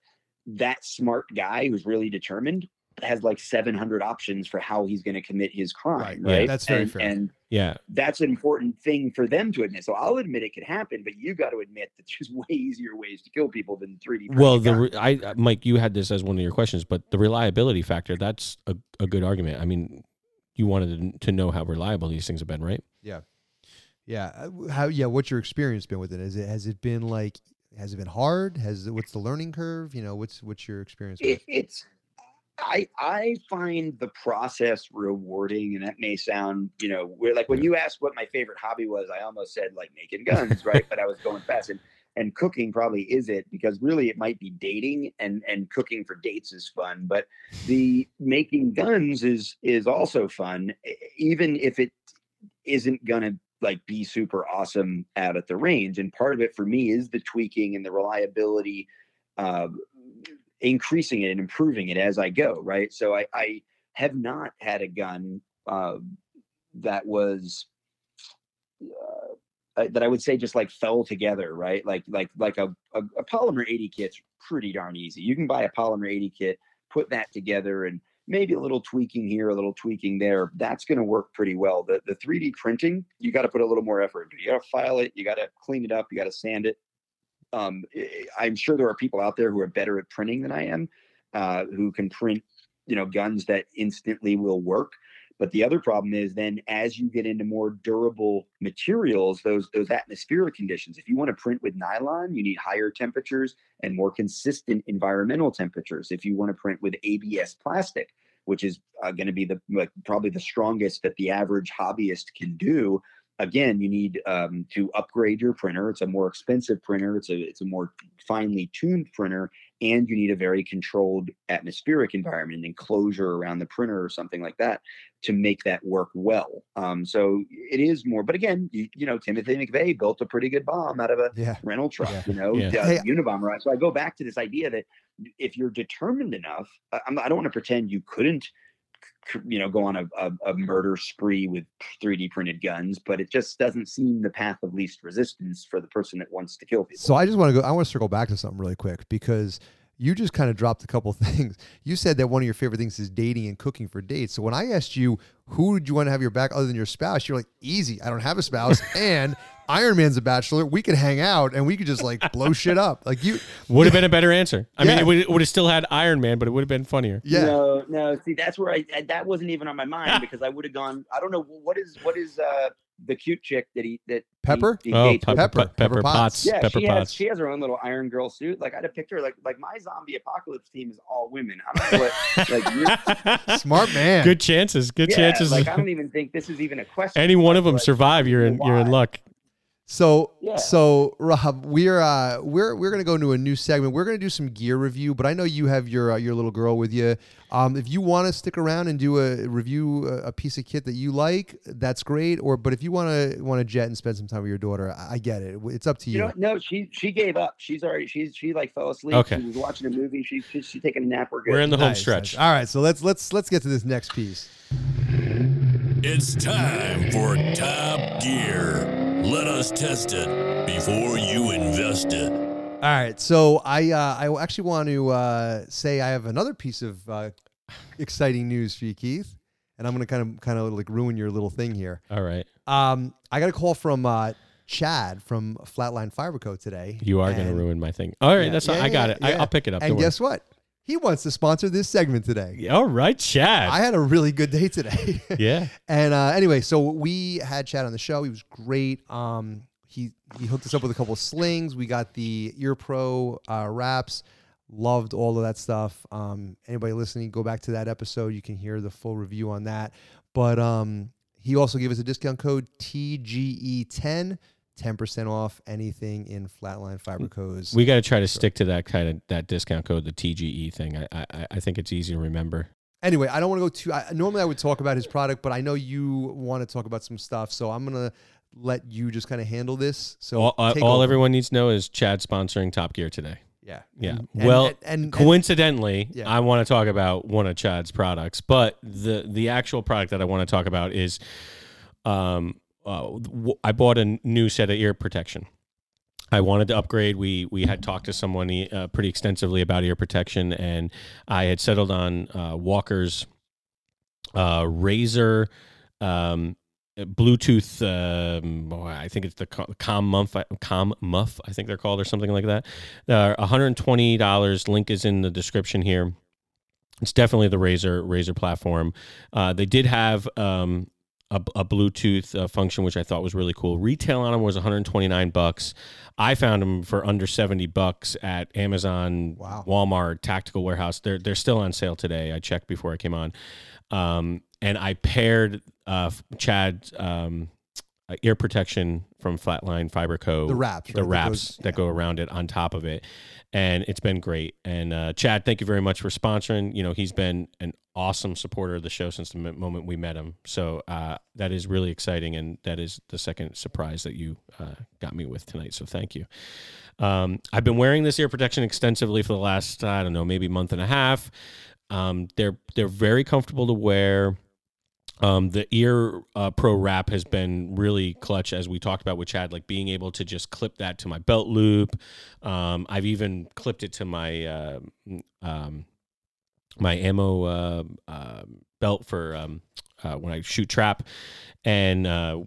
that smart guy who's really determined has like 700 options for how he's going to commit his crime. Right, Right. yeah, that's very and, fair. And yeah, that's an important thing for them to admit. So I'll admit it could happen, but you got to admit that there's [LAUGHS] way easier ways to kill people than 3D. printing well, the re- I uh, Mike, you had this as one of your questions, but the reliability factor—that's a, a good argument. I mean, you wanted to, to know how reliable these things have been, right? Yeah. Yeah. How? Yeah. What's your experience been with it? Has it has it been like? Has it been hard? Has what's the learning curve? You know, what's what's your experience? It, it's I I find the process rewarding, and that may sound you know we're like when you asked what my favorite hobby was, I almost said like making guns, right? but I was going fast, and and cooking probably is it because really it might be dating and and cooking for dates is fun, but the making guns is is also fun, even if it isn't gonna like be super awesome out at the range. And part of it for me is the tweaking and the reliability. Uh, increasing it and improving it as I go, right? So I, I have not had a gun uh, that was uh, uh, that I would say just like fell together, right? Like like like a, a, a polymer 80 kit's pretty darn easy. You can buy a polymer 80 kit, put that together, and maybe a little tweaking here, a little tweaking there. That's going to work pretty well. The the 3D printing, you got to put a little more effort. You got to file it, you got to clean it up, you got to sand it um, I- I'm sure there are people out there who are better at printing than I am, uh, who can print, you know, guns that instantly will work. But the other problem is then as you get into more durable materials, those those atmospheric conditions. If you want to print with nylon, you need higher temperatures and more consistent environmental temperatures. If you want to print with ABS plastic, which is uh, going to be the like, probably the strongest that the average hobbyist can do, again you need um, to upgrade your printer it's a more expensive printer it's a it's a more finely tuned printer and you need a very controlled atmospheric environment an enclosure around the printer or something like that to make that work well um, so it is more but again you, you know timothy mcveigh built a pretty good bomb out of a Yeah. rental truck Yeah. you know Yeah. uh, Hey- unabomber right? so i go back to this idea that if you're determined enough I, I'm, don't want to pretend you couldn't you know go on a, a, a murder spree with 3d printed guns but it just doesn't seem the path of least resistance for the person that wants to kill people So I just want to go. I want to circle back to something really quick because you just kind of dropped a couple [LAUGHS] things. You said that one of your favorite things is dating and cooking for dates. So when I asked you who would you want to have your back other than your spouse, you're like, easy. I don't have a spouse, [LAUGHS] and Iron Man's a bachelor. We could hang out and we could just like blow shit up. Like you Would have been a better answer. I mean, it would, it would have still had Iron Man, but it would have been funnier. Yeah. No, no. See, that's where I, I that wasn't even on my mind [LAUGHS] because I would have gone. I don't know what is what is uh the cute chick that he that Pepper? he Oh, pepper, Pepper. pepper, Pepper Potts. pots. Yeah, pepper she pots. has she has her own little Iron Girl suit. Like I'd have picked her like like my zombie apocalypse team is all women. I don't know what [LAUGHS] like you're, [LAUGHS] Smart man. Good chances. Good yeah, chances. Like I [LAUGHS] don't even think this is even a question. Any one of them Like, survive, you're in you're in luck. So Yeah. so Rob, we're uh we're we're gonna go into a new segment. We're gonna do some gear review, but I know you have your uh, your little girl with you. Um, if you want to stick around and do a review a, a piece of kit that you like, that's great. Or but if you want to want to jet and spend some time with your daughter, I, I get it. It's up to you. You know, no, she she gave up. She's already she's she like fell asleep. Okay. She was watching a movie. She she's, she's taking a nap. We're good. We're in the home Nice, stretch. nice. All right, so let's let's let's get to this next piece. It's time for Top Gear. Let us test it before you invest it. All right, so I uh, I actually want to uh, say I have another piece of uh, exciting news for you, Keith, and I'm gonna kind of kind of like ruin your little thing here. All right. Um, I got a call from uh, Chad from Flatline Fiber Co. today. You are going to and- ruin my thing. All right. Yeah, that's yeah, I got yeah, it. I, yeah. I'll pick it up. And don't worry. guess what? He wants to sponsor this segment today. Yeah, All right, Chad. I had a really good day today. [LAUGHS] yeah. And uh, anyway, so we had Chad on the show. He was great. Um, he he hooked us up with a couple of slings. We got the Ear Pro uh, wraps. Loved all of that stuff. Um, anybody listening, go back to that episode. You can hear the full review on that. But um, he also gave us a discount code TGE10, 10% off anything in Flatline Fiber Co's. We got to try to stick to that kind of that discount code, the TGE thing. I I, I think it's easy to remember. anyway, I don't want to go too. I, normally, I would talk about his product, but I know you want to talk about some stuff, so I'm gonna let you just kind of handle this. So all uh, all everyone needs to know is Chad sponsoring Top Gear today. yeah, Yeah. And- and- well, and, and, and- coincidentally, Yeah. I want to talk about one of Chad's products, but the the actual product that I want to talk about is, um, uh, I bought a new set of ear protection. I wanted to upgrade. We we had talked to someone uh, pretty extensively about ear protection, and I had settled on uh, Walker's uh, Razor. Um, Bluetooth, um, boy, I think it's the Com Muff, Com Muff, I think they're called, or something like that. Uh, $120. Link is in the description here. It's definitely the Razer Razer platform. Uh, they did have um, a, a Bluetooth uh, function, which I thought was really cool. Retail on them was 129 bucks. I found them for under 70 bucks at Amazon, Wow. Walmart, Tactical Warehouse. They're they're still on sale today. I checked before I came on, um, and I paired uh, Chad's um, uh, ear protection from Flatline Fiber Co. the wraps, the right, that wraps goes- that go around it on top of it, and it's been great. And uh, Chad, thank you very much for sponsoring. You know, he's been an awesome supporter of the show since the moment we met him. So uh, that is really exciting, and that is the second surprise that you uh, got me with tonight. So thank you. Um, I've been wearing this ear protection extensively for the last I don't know maybe month and a half. Um, they're they're very comfortable to wear. Um, the ear uh, pro wrap has been really clutch, as we talked about with Chad, like being able to just clip that to my belt loop. Um, I've even clipped it to my uh, um, my ammo uh, uh, belt for um, uh, when I shoot trap, and uh,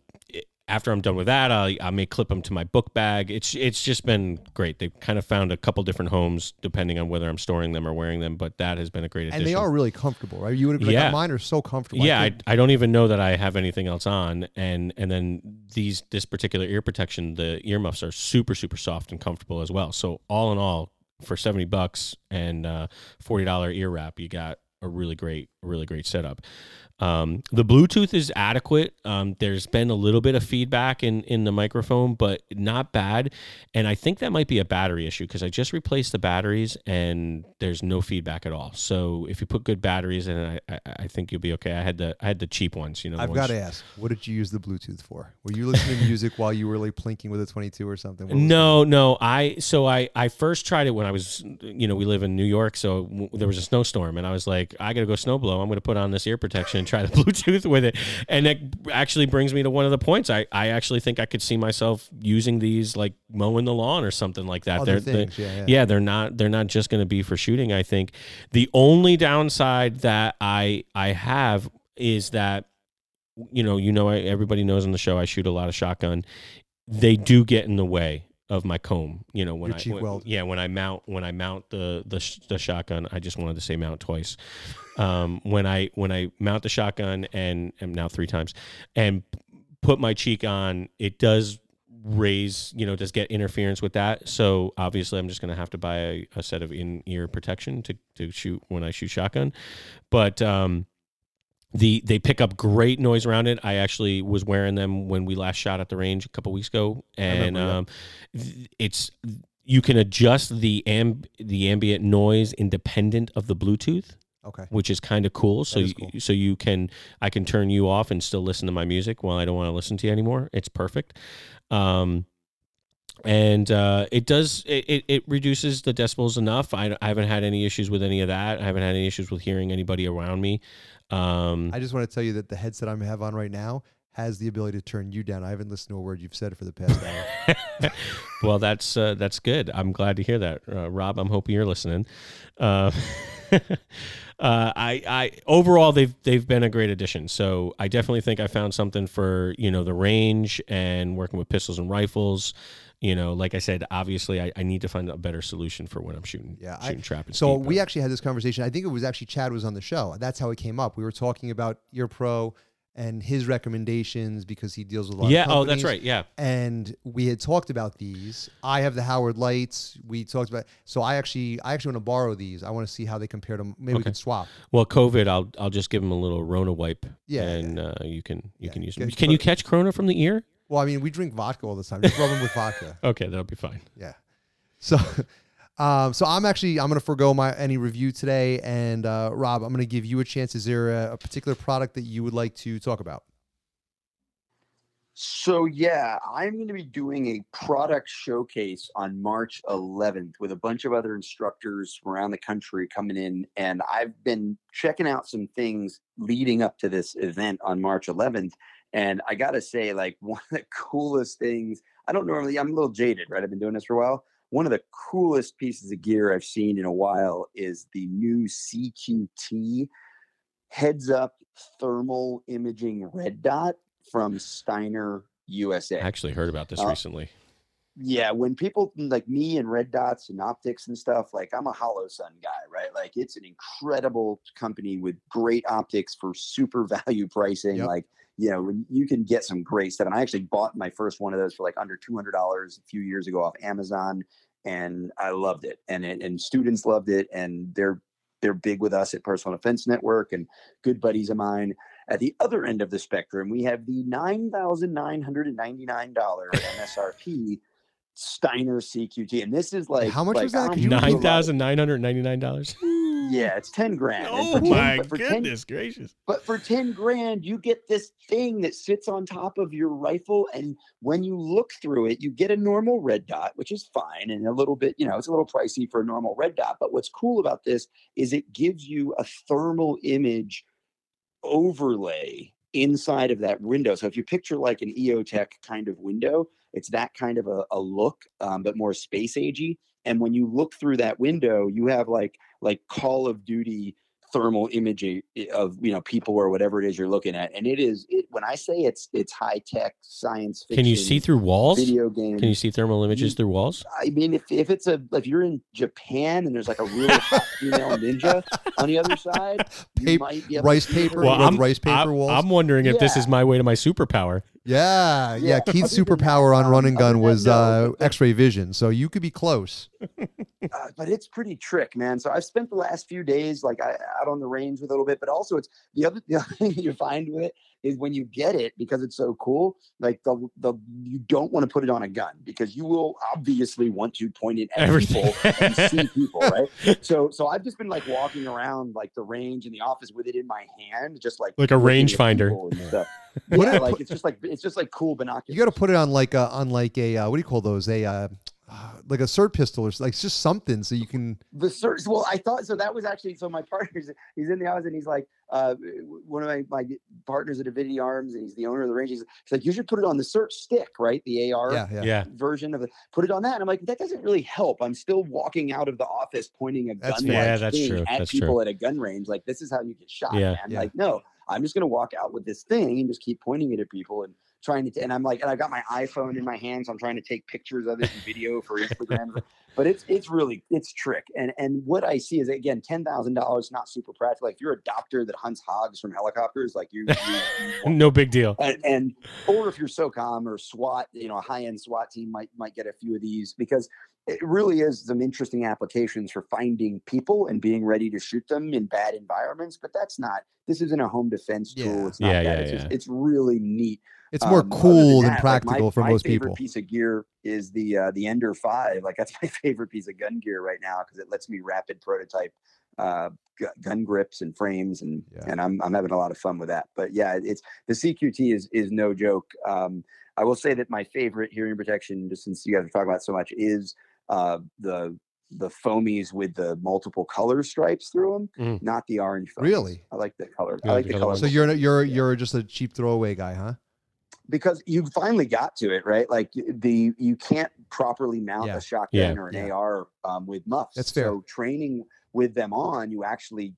after I'm done with that, I, I may clip them to my book bag. It's it's just been great. They've kind of found a couple different homes depending on whether I'm storing them or wearing them, but that has been a great addition. and they are really comfortable, right? You would have been Yeah. like, mine are so comfortable. yeah, I, think- I don't even know that I have anything else on, and and then these this particular ear protection, the earmuffs are super super soft and comfortable as well. So all in all, for seventy bucks and uh, forty dollar ear wrap, you got a really great really great setup. Um, the Bluetooth is adequate. Um, there's been a little bit of feedback in in the microphone, but not bad. And I think that might be a battery issue because I just replaced the batteries and there's no feedback at all. So if you put good batteries in I, I, I think you'll be okay. I had the I had the cheap ones, you know. I've got to ask, what did you use the Bluetooth for? Were you listening to music while you were like plinking with a 22 or something? No, no. I so I I first tried it when I was you know we live in New York, so w- there was a snowstorm, and I was like, I gotta go snowblow. I'm gonna put on this ear protection and try the [LAUGHS] Bluetooth with it. And that actually brings me to one of the points. I, I actually think I could see myself using these like mowing the lawn or something like that. Other they're, things, yeah, yeah. yeah, they're not they're not just going to be for shooting. I think the only downside that I I have is that you know you know I, everybody knows on the show I shoot a lot of shotgun. They do get in the way of my comb. You know when Your I cheek when- weld. yeah when I mount when I mount the the, sh- the shotgun. I just wanted to say mount twice. Um, when I when I mount the shotgun and am now three times and put my cheek on, it does raise you know does get interference with that so obviously i'm just going to have to buy a, a set of in-ear protection to, to shoot when i shoot shotgun but um the they pick up great noise around it i actually was wearing them when we last shot at the range a couple weeks ago and um it's you can adjust the amb the ambient noise independent of the bluetooth Okay. which is kind of cool. So you, cool. so you can I can turn you off and still listen to my music while I don't want to listen to you anymore. It's perfect. Um, and uh, it does it, it, reduces the decibels enough. I, I haven't had any issues with any of that. I haven't had any issues with hearing anybody around me. Um, I just want to tell you that the headset I have on right now has the ability to turn you down. I haven't listened to a word you've said for the past hour. [LAUGHS] well, that's uh, that's good. I'm glad to hear that, uh, Rob. I'm hoping you're listening. [LAUGHS] Uh, I, I overall they've they've been a great addition. So I definitely think I found something for you know the range and working with pistols and rifles. You know, like I said, obviously I, I need to find a better solution for when I'm shooting. Yeah, I- shooting trap and So we actually had this conversation. I think it was actually Chad was on the show. That's how it came up. We were talking about your Pro and his recommendations because he deals with a lot yeah. of Oh, that's right. Yeah. And we had talked about these. I have the Howard Leights. We talked about. So I actually, I actually want to borrow these. I want to see how they compare to. Maybe we Okay. can swap. Well, COVID, I'll I'll just give him a little Rona wipe. Yeah, And uh, you can you Yeah, can use get- them. Can you catch Corona from the ear? Well, I mean, we drink vodka all the time. Just rub them with vodka. [LAUGHS] Okay, that'll be fine. Yeah. So, um, so I'm actually I'm to forego my any review today, and uh, Rob, I'm to give you a chance. Is there a, a particular product that you would like to talk about? So yeah, I'm going to be doing a product showcase on March 11th with a bunch of other instructors from around the country coming in, and I've been checking out some things leading up to this event on March 11th. And I gotta say, like [LAUGHS] one of the coolest things. I don't normally. I'm a little jaded, right? I've been doing this for a while. One of the coolest pieces of gear I've seen in a while is the new CQT heads up thermal imaging red dot from Steiner USA. I actually heard about this Uh, recently. Yeah, when people mm, like me and red dots and optics and stuff, like I'm a Holosun guy, right? Like it's an incredible company with great optics for super [LAUGHS] value pricing. Yep. Like, you know, you can get some great stuff. And I actually bought my first one of those for like under $200 a few years ago off Amazon and I loved it. And it, and students loved it and they're they're big with us at Personal Defense Network and good buddies of mine. At the other end of the spectrum, we have the $9,999 MSRP Steiner CQT. And this is like How much like, was that? I'm Could you gonna Nine love it. thousand nine hundred ninety nine dollars. [LAUGHS] Yeah, it's 10 grand. Oh for 10 my but for 10 goodness gracious! but for 10 grand, you get this thing that sits on top of your rifle. And when you look through it, you get a normal red dot, which is fine and a little bit, you know, it's a little pricey for a normal red dot. But what's cool about this is it gives you a thermal image overlay inside of that window. So if you picture like an EOTech kind of window, it's that kind of a, a look, um, but more space agey. And when you look through that window, you have like like Call of Duty thermal imaging eh, of you know people or whatever it is you're looking at and it is it, when i say it's it's high tech science fiction Can you see through walls? video game Can you see thermal images You- through walls? i mean if, if it's a if you're in japan and there's like a really hot female [LAUGHS] ninja on the other side you might be able rice to paper Well, rice paper I'm, walls? I'm wondering if this is my way to my superpower. Yeah, yeah. Yeah, Keith's other than that, superpower on run and gun was uh, X-ray vision, so you could be close. [LAUGHS] uh, but it's pretty trick, man. So I've spent the last few days like I, out on the range with a little bit, but also it's the other [LAUGHS] the other thing you find with it is when you get it because it's so cool. Like the the you don't want to put it on a gun because you will obviously want to point it at Everything. people and see [LAUGHS] people, right? So so I've just been like walking around like the range in the office with it in my hand, just like Like a rangefinder. People and stuff. Yeah, it- like put- it's just like it's just like cool binoculars. You got to put it on like a on like a uh, what do you call those? A uh, uh, like a cert pistol or s- like it's just something so you can. the search well i thought so that was actually so my partner's he's in the house and he's like uh one of my, my partners at avidity arms and he's the owner of the range he's, he's like you should put it on the search stick right the ar Yeah, yeah. Yeah. version of it put it on that and i'm like that doesn't really help i'm still walking out of the office pointing a That's gun fair. Yeah, that's thing true. at That's true. people at a gun range like this is how you get shot Yeah. man Yeah. like no i'm just going to walk out with this thing and just keep pointing it at people and trying to and i'm like and i've got my iphone in my hand so i'm trying to take pictures of it and video for instagram [LAUGHS] but it's it's really it's trick and and what i see is again ten thousand dollars not super practical like if you're a doctor that hunts hogs from helicopters like you, you, you [LAUGHS] No big deal. and, and or if you're SOCOM or SWAT, you know, a high end SWAT team might might get a few of these because it really is some interesting applications for finding people and being ready to shoot them in bad environments. But that's not. This isn't a home defense tool. Yeah. It's not Yeah, that. yeah, it's, just, it's really neat. It's more Um, cool than, that, like, practical my, for my most favorite people. piece of gear is the uh, the Ender Five. Like that's [LAUGHS] my favorite piece of gun gear right now because it lets me rapid prototype uh, gu- gun grips and frames, and Yeah. and I'm I'm having a lot of fun with that. But yeah, it's the CQT is is no joke. Um, I will say that my favorite hearing protection, just since you guys are talking about it so much, is uh, the the foamies with the multiple color stripes through them, Mm. not the orange. Foamies. Really? I like the color. You I like like the the color color. So you're you're you're just a cheap throwaway guy, huh? Because you finally got to it, right? Like the you can't properly mount Yeah. a shotgun Yeah. or an Yeah. AR um, with muffs. That's fair. So training with them on, you actually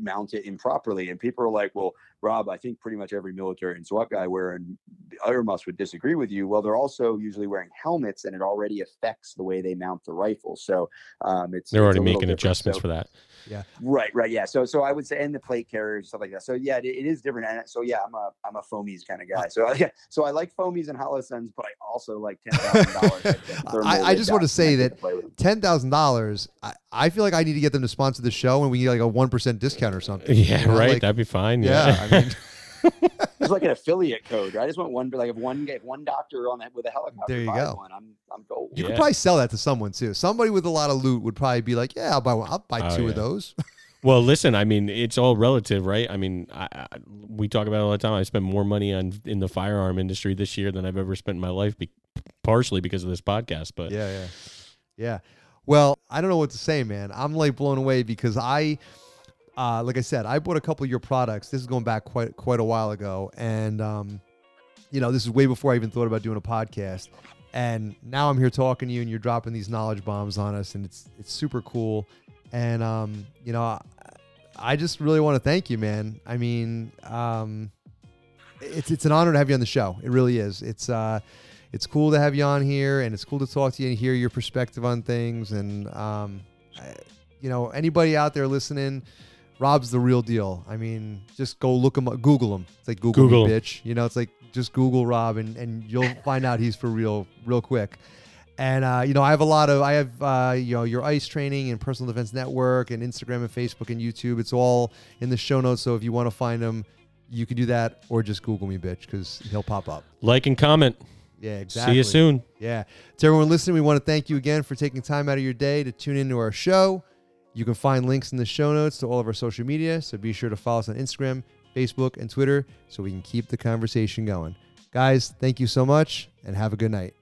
mount it improperly, and people are like, "Well, Rob, I think pretty much every military and SWAT guy wearing other muffs would disagree with you." Well, they're also usually wearing helmets, and it already affects the way they mount the rifle. So um, it's They're already making different. adjustments So- for that. Right, right, yeah. So, so I would say, and the plate carriers, stuff like that. So, yeah, it, it is different. And so, yeah, I'm a, I'm a foamies kind of guy. So, [LAUGHS] yeah, so I like foamies and Holosuns, but I also like ten thousand dollars. [LAUGHS] I- I just wanna say that Ten thousand dollars. I, I feel like I need to get them to sponsor the show, and we get like a one percent discount or something. Yeah, You know, right. like- That'd be fine. yeah. Yeah. I mean, [LAUGHS] [LAUGHS] it's like an affiliate code. Right? I just want one, like if one get one doctor on that with a helicopter. There you go. One, I'm, I'm gold. you could probably sell that to someone too. Somebody with a lot of loot would probably be like, "Yeah, I'll buy one. I'll buy Oh, two yeah. of those." [LAUGHS] Well, listen. I mean, it's all relative, right? I mean, I, I, we talk about it all the time. I spent more money on in the firearm industry this year than I've ever spent in my life, be, partially because of this podcast. But yeah, yeah, yeah. Well, I don't know what to say, man. I'm like blown away because I, uh, like I said, I bought a couple of your products. This is going back quite quite a while ago, and um, you know, this is way before I even thought about doing a podcast. And now I'm here talking to you, and you're dropping these knowledge bombs on us, and it's it's super cool. And um, you know, I, I just really want to thank you, man. I mean, um, it's it's an honor to have you on the show. It really is. It's uh, it's cool to have you on here, and it's cool to talk to you and hear your perspective on things. And um, I, you know, anybody out there listening, Rob's the real deal. I mean, just go look him up, Google him. It's like Google, Google me, bitch. You know, it's like just Google Rob, and and you'll [LAUGHS] find out he's for real, real quick. And uh, you know, I have a lot of I have uh, you know your ICE training and Personal Defense Network and Instagram and Facebook and YouTube. It's all in the show notes. So if you want to find him, you can do that, or just Google me, bitch, because he'll pop up. like and comment. Yeah, exactly. See you soon. Yeah. To everyone listening, we want to thank you again for taking time out of your day to tune into our show. You can find links in the show notes to all of our social media, so be sure to follow us on Instagram, Facebook, and Twitter so we can keep the conversation going. Guys, thank you so much and have a good night.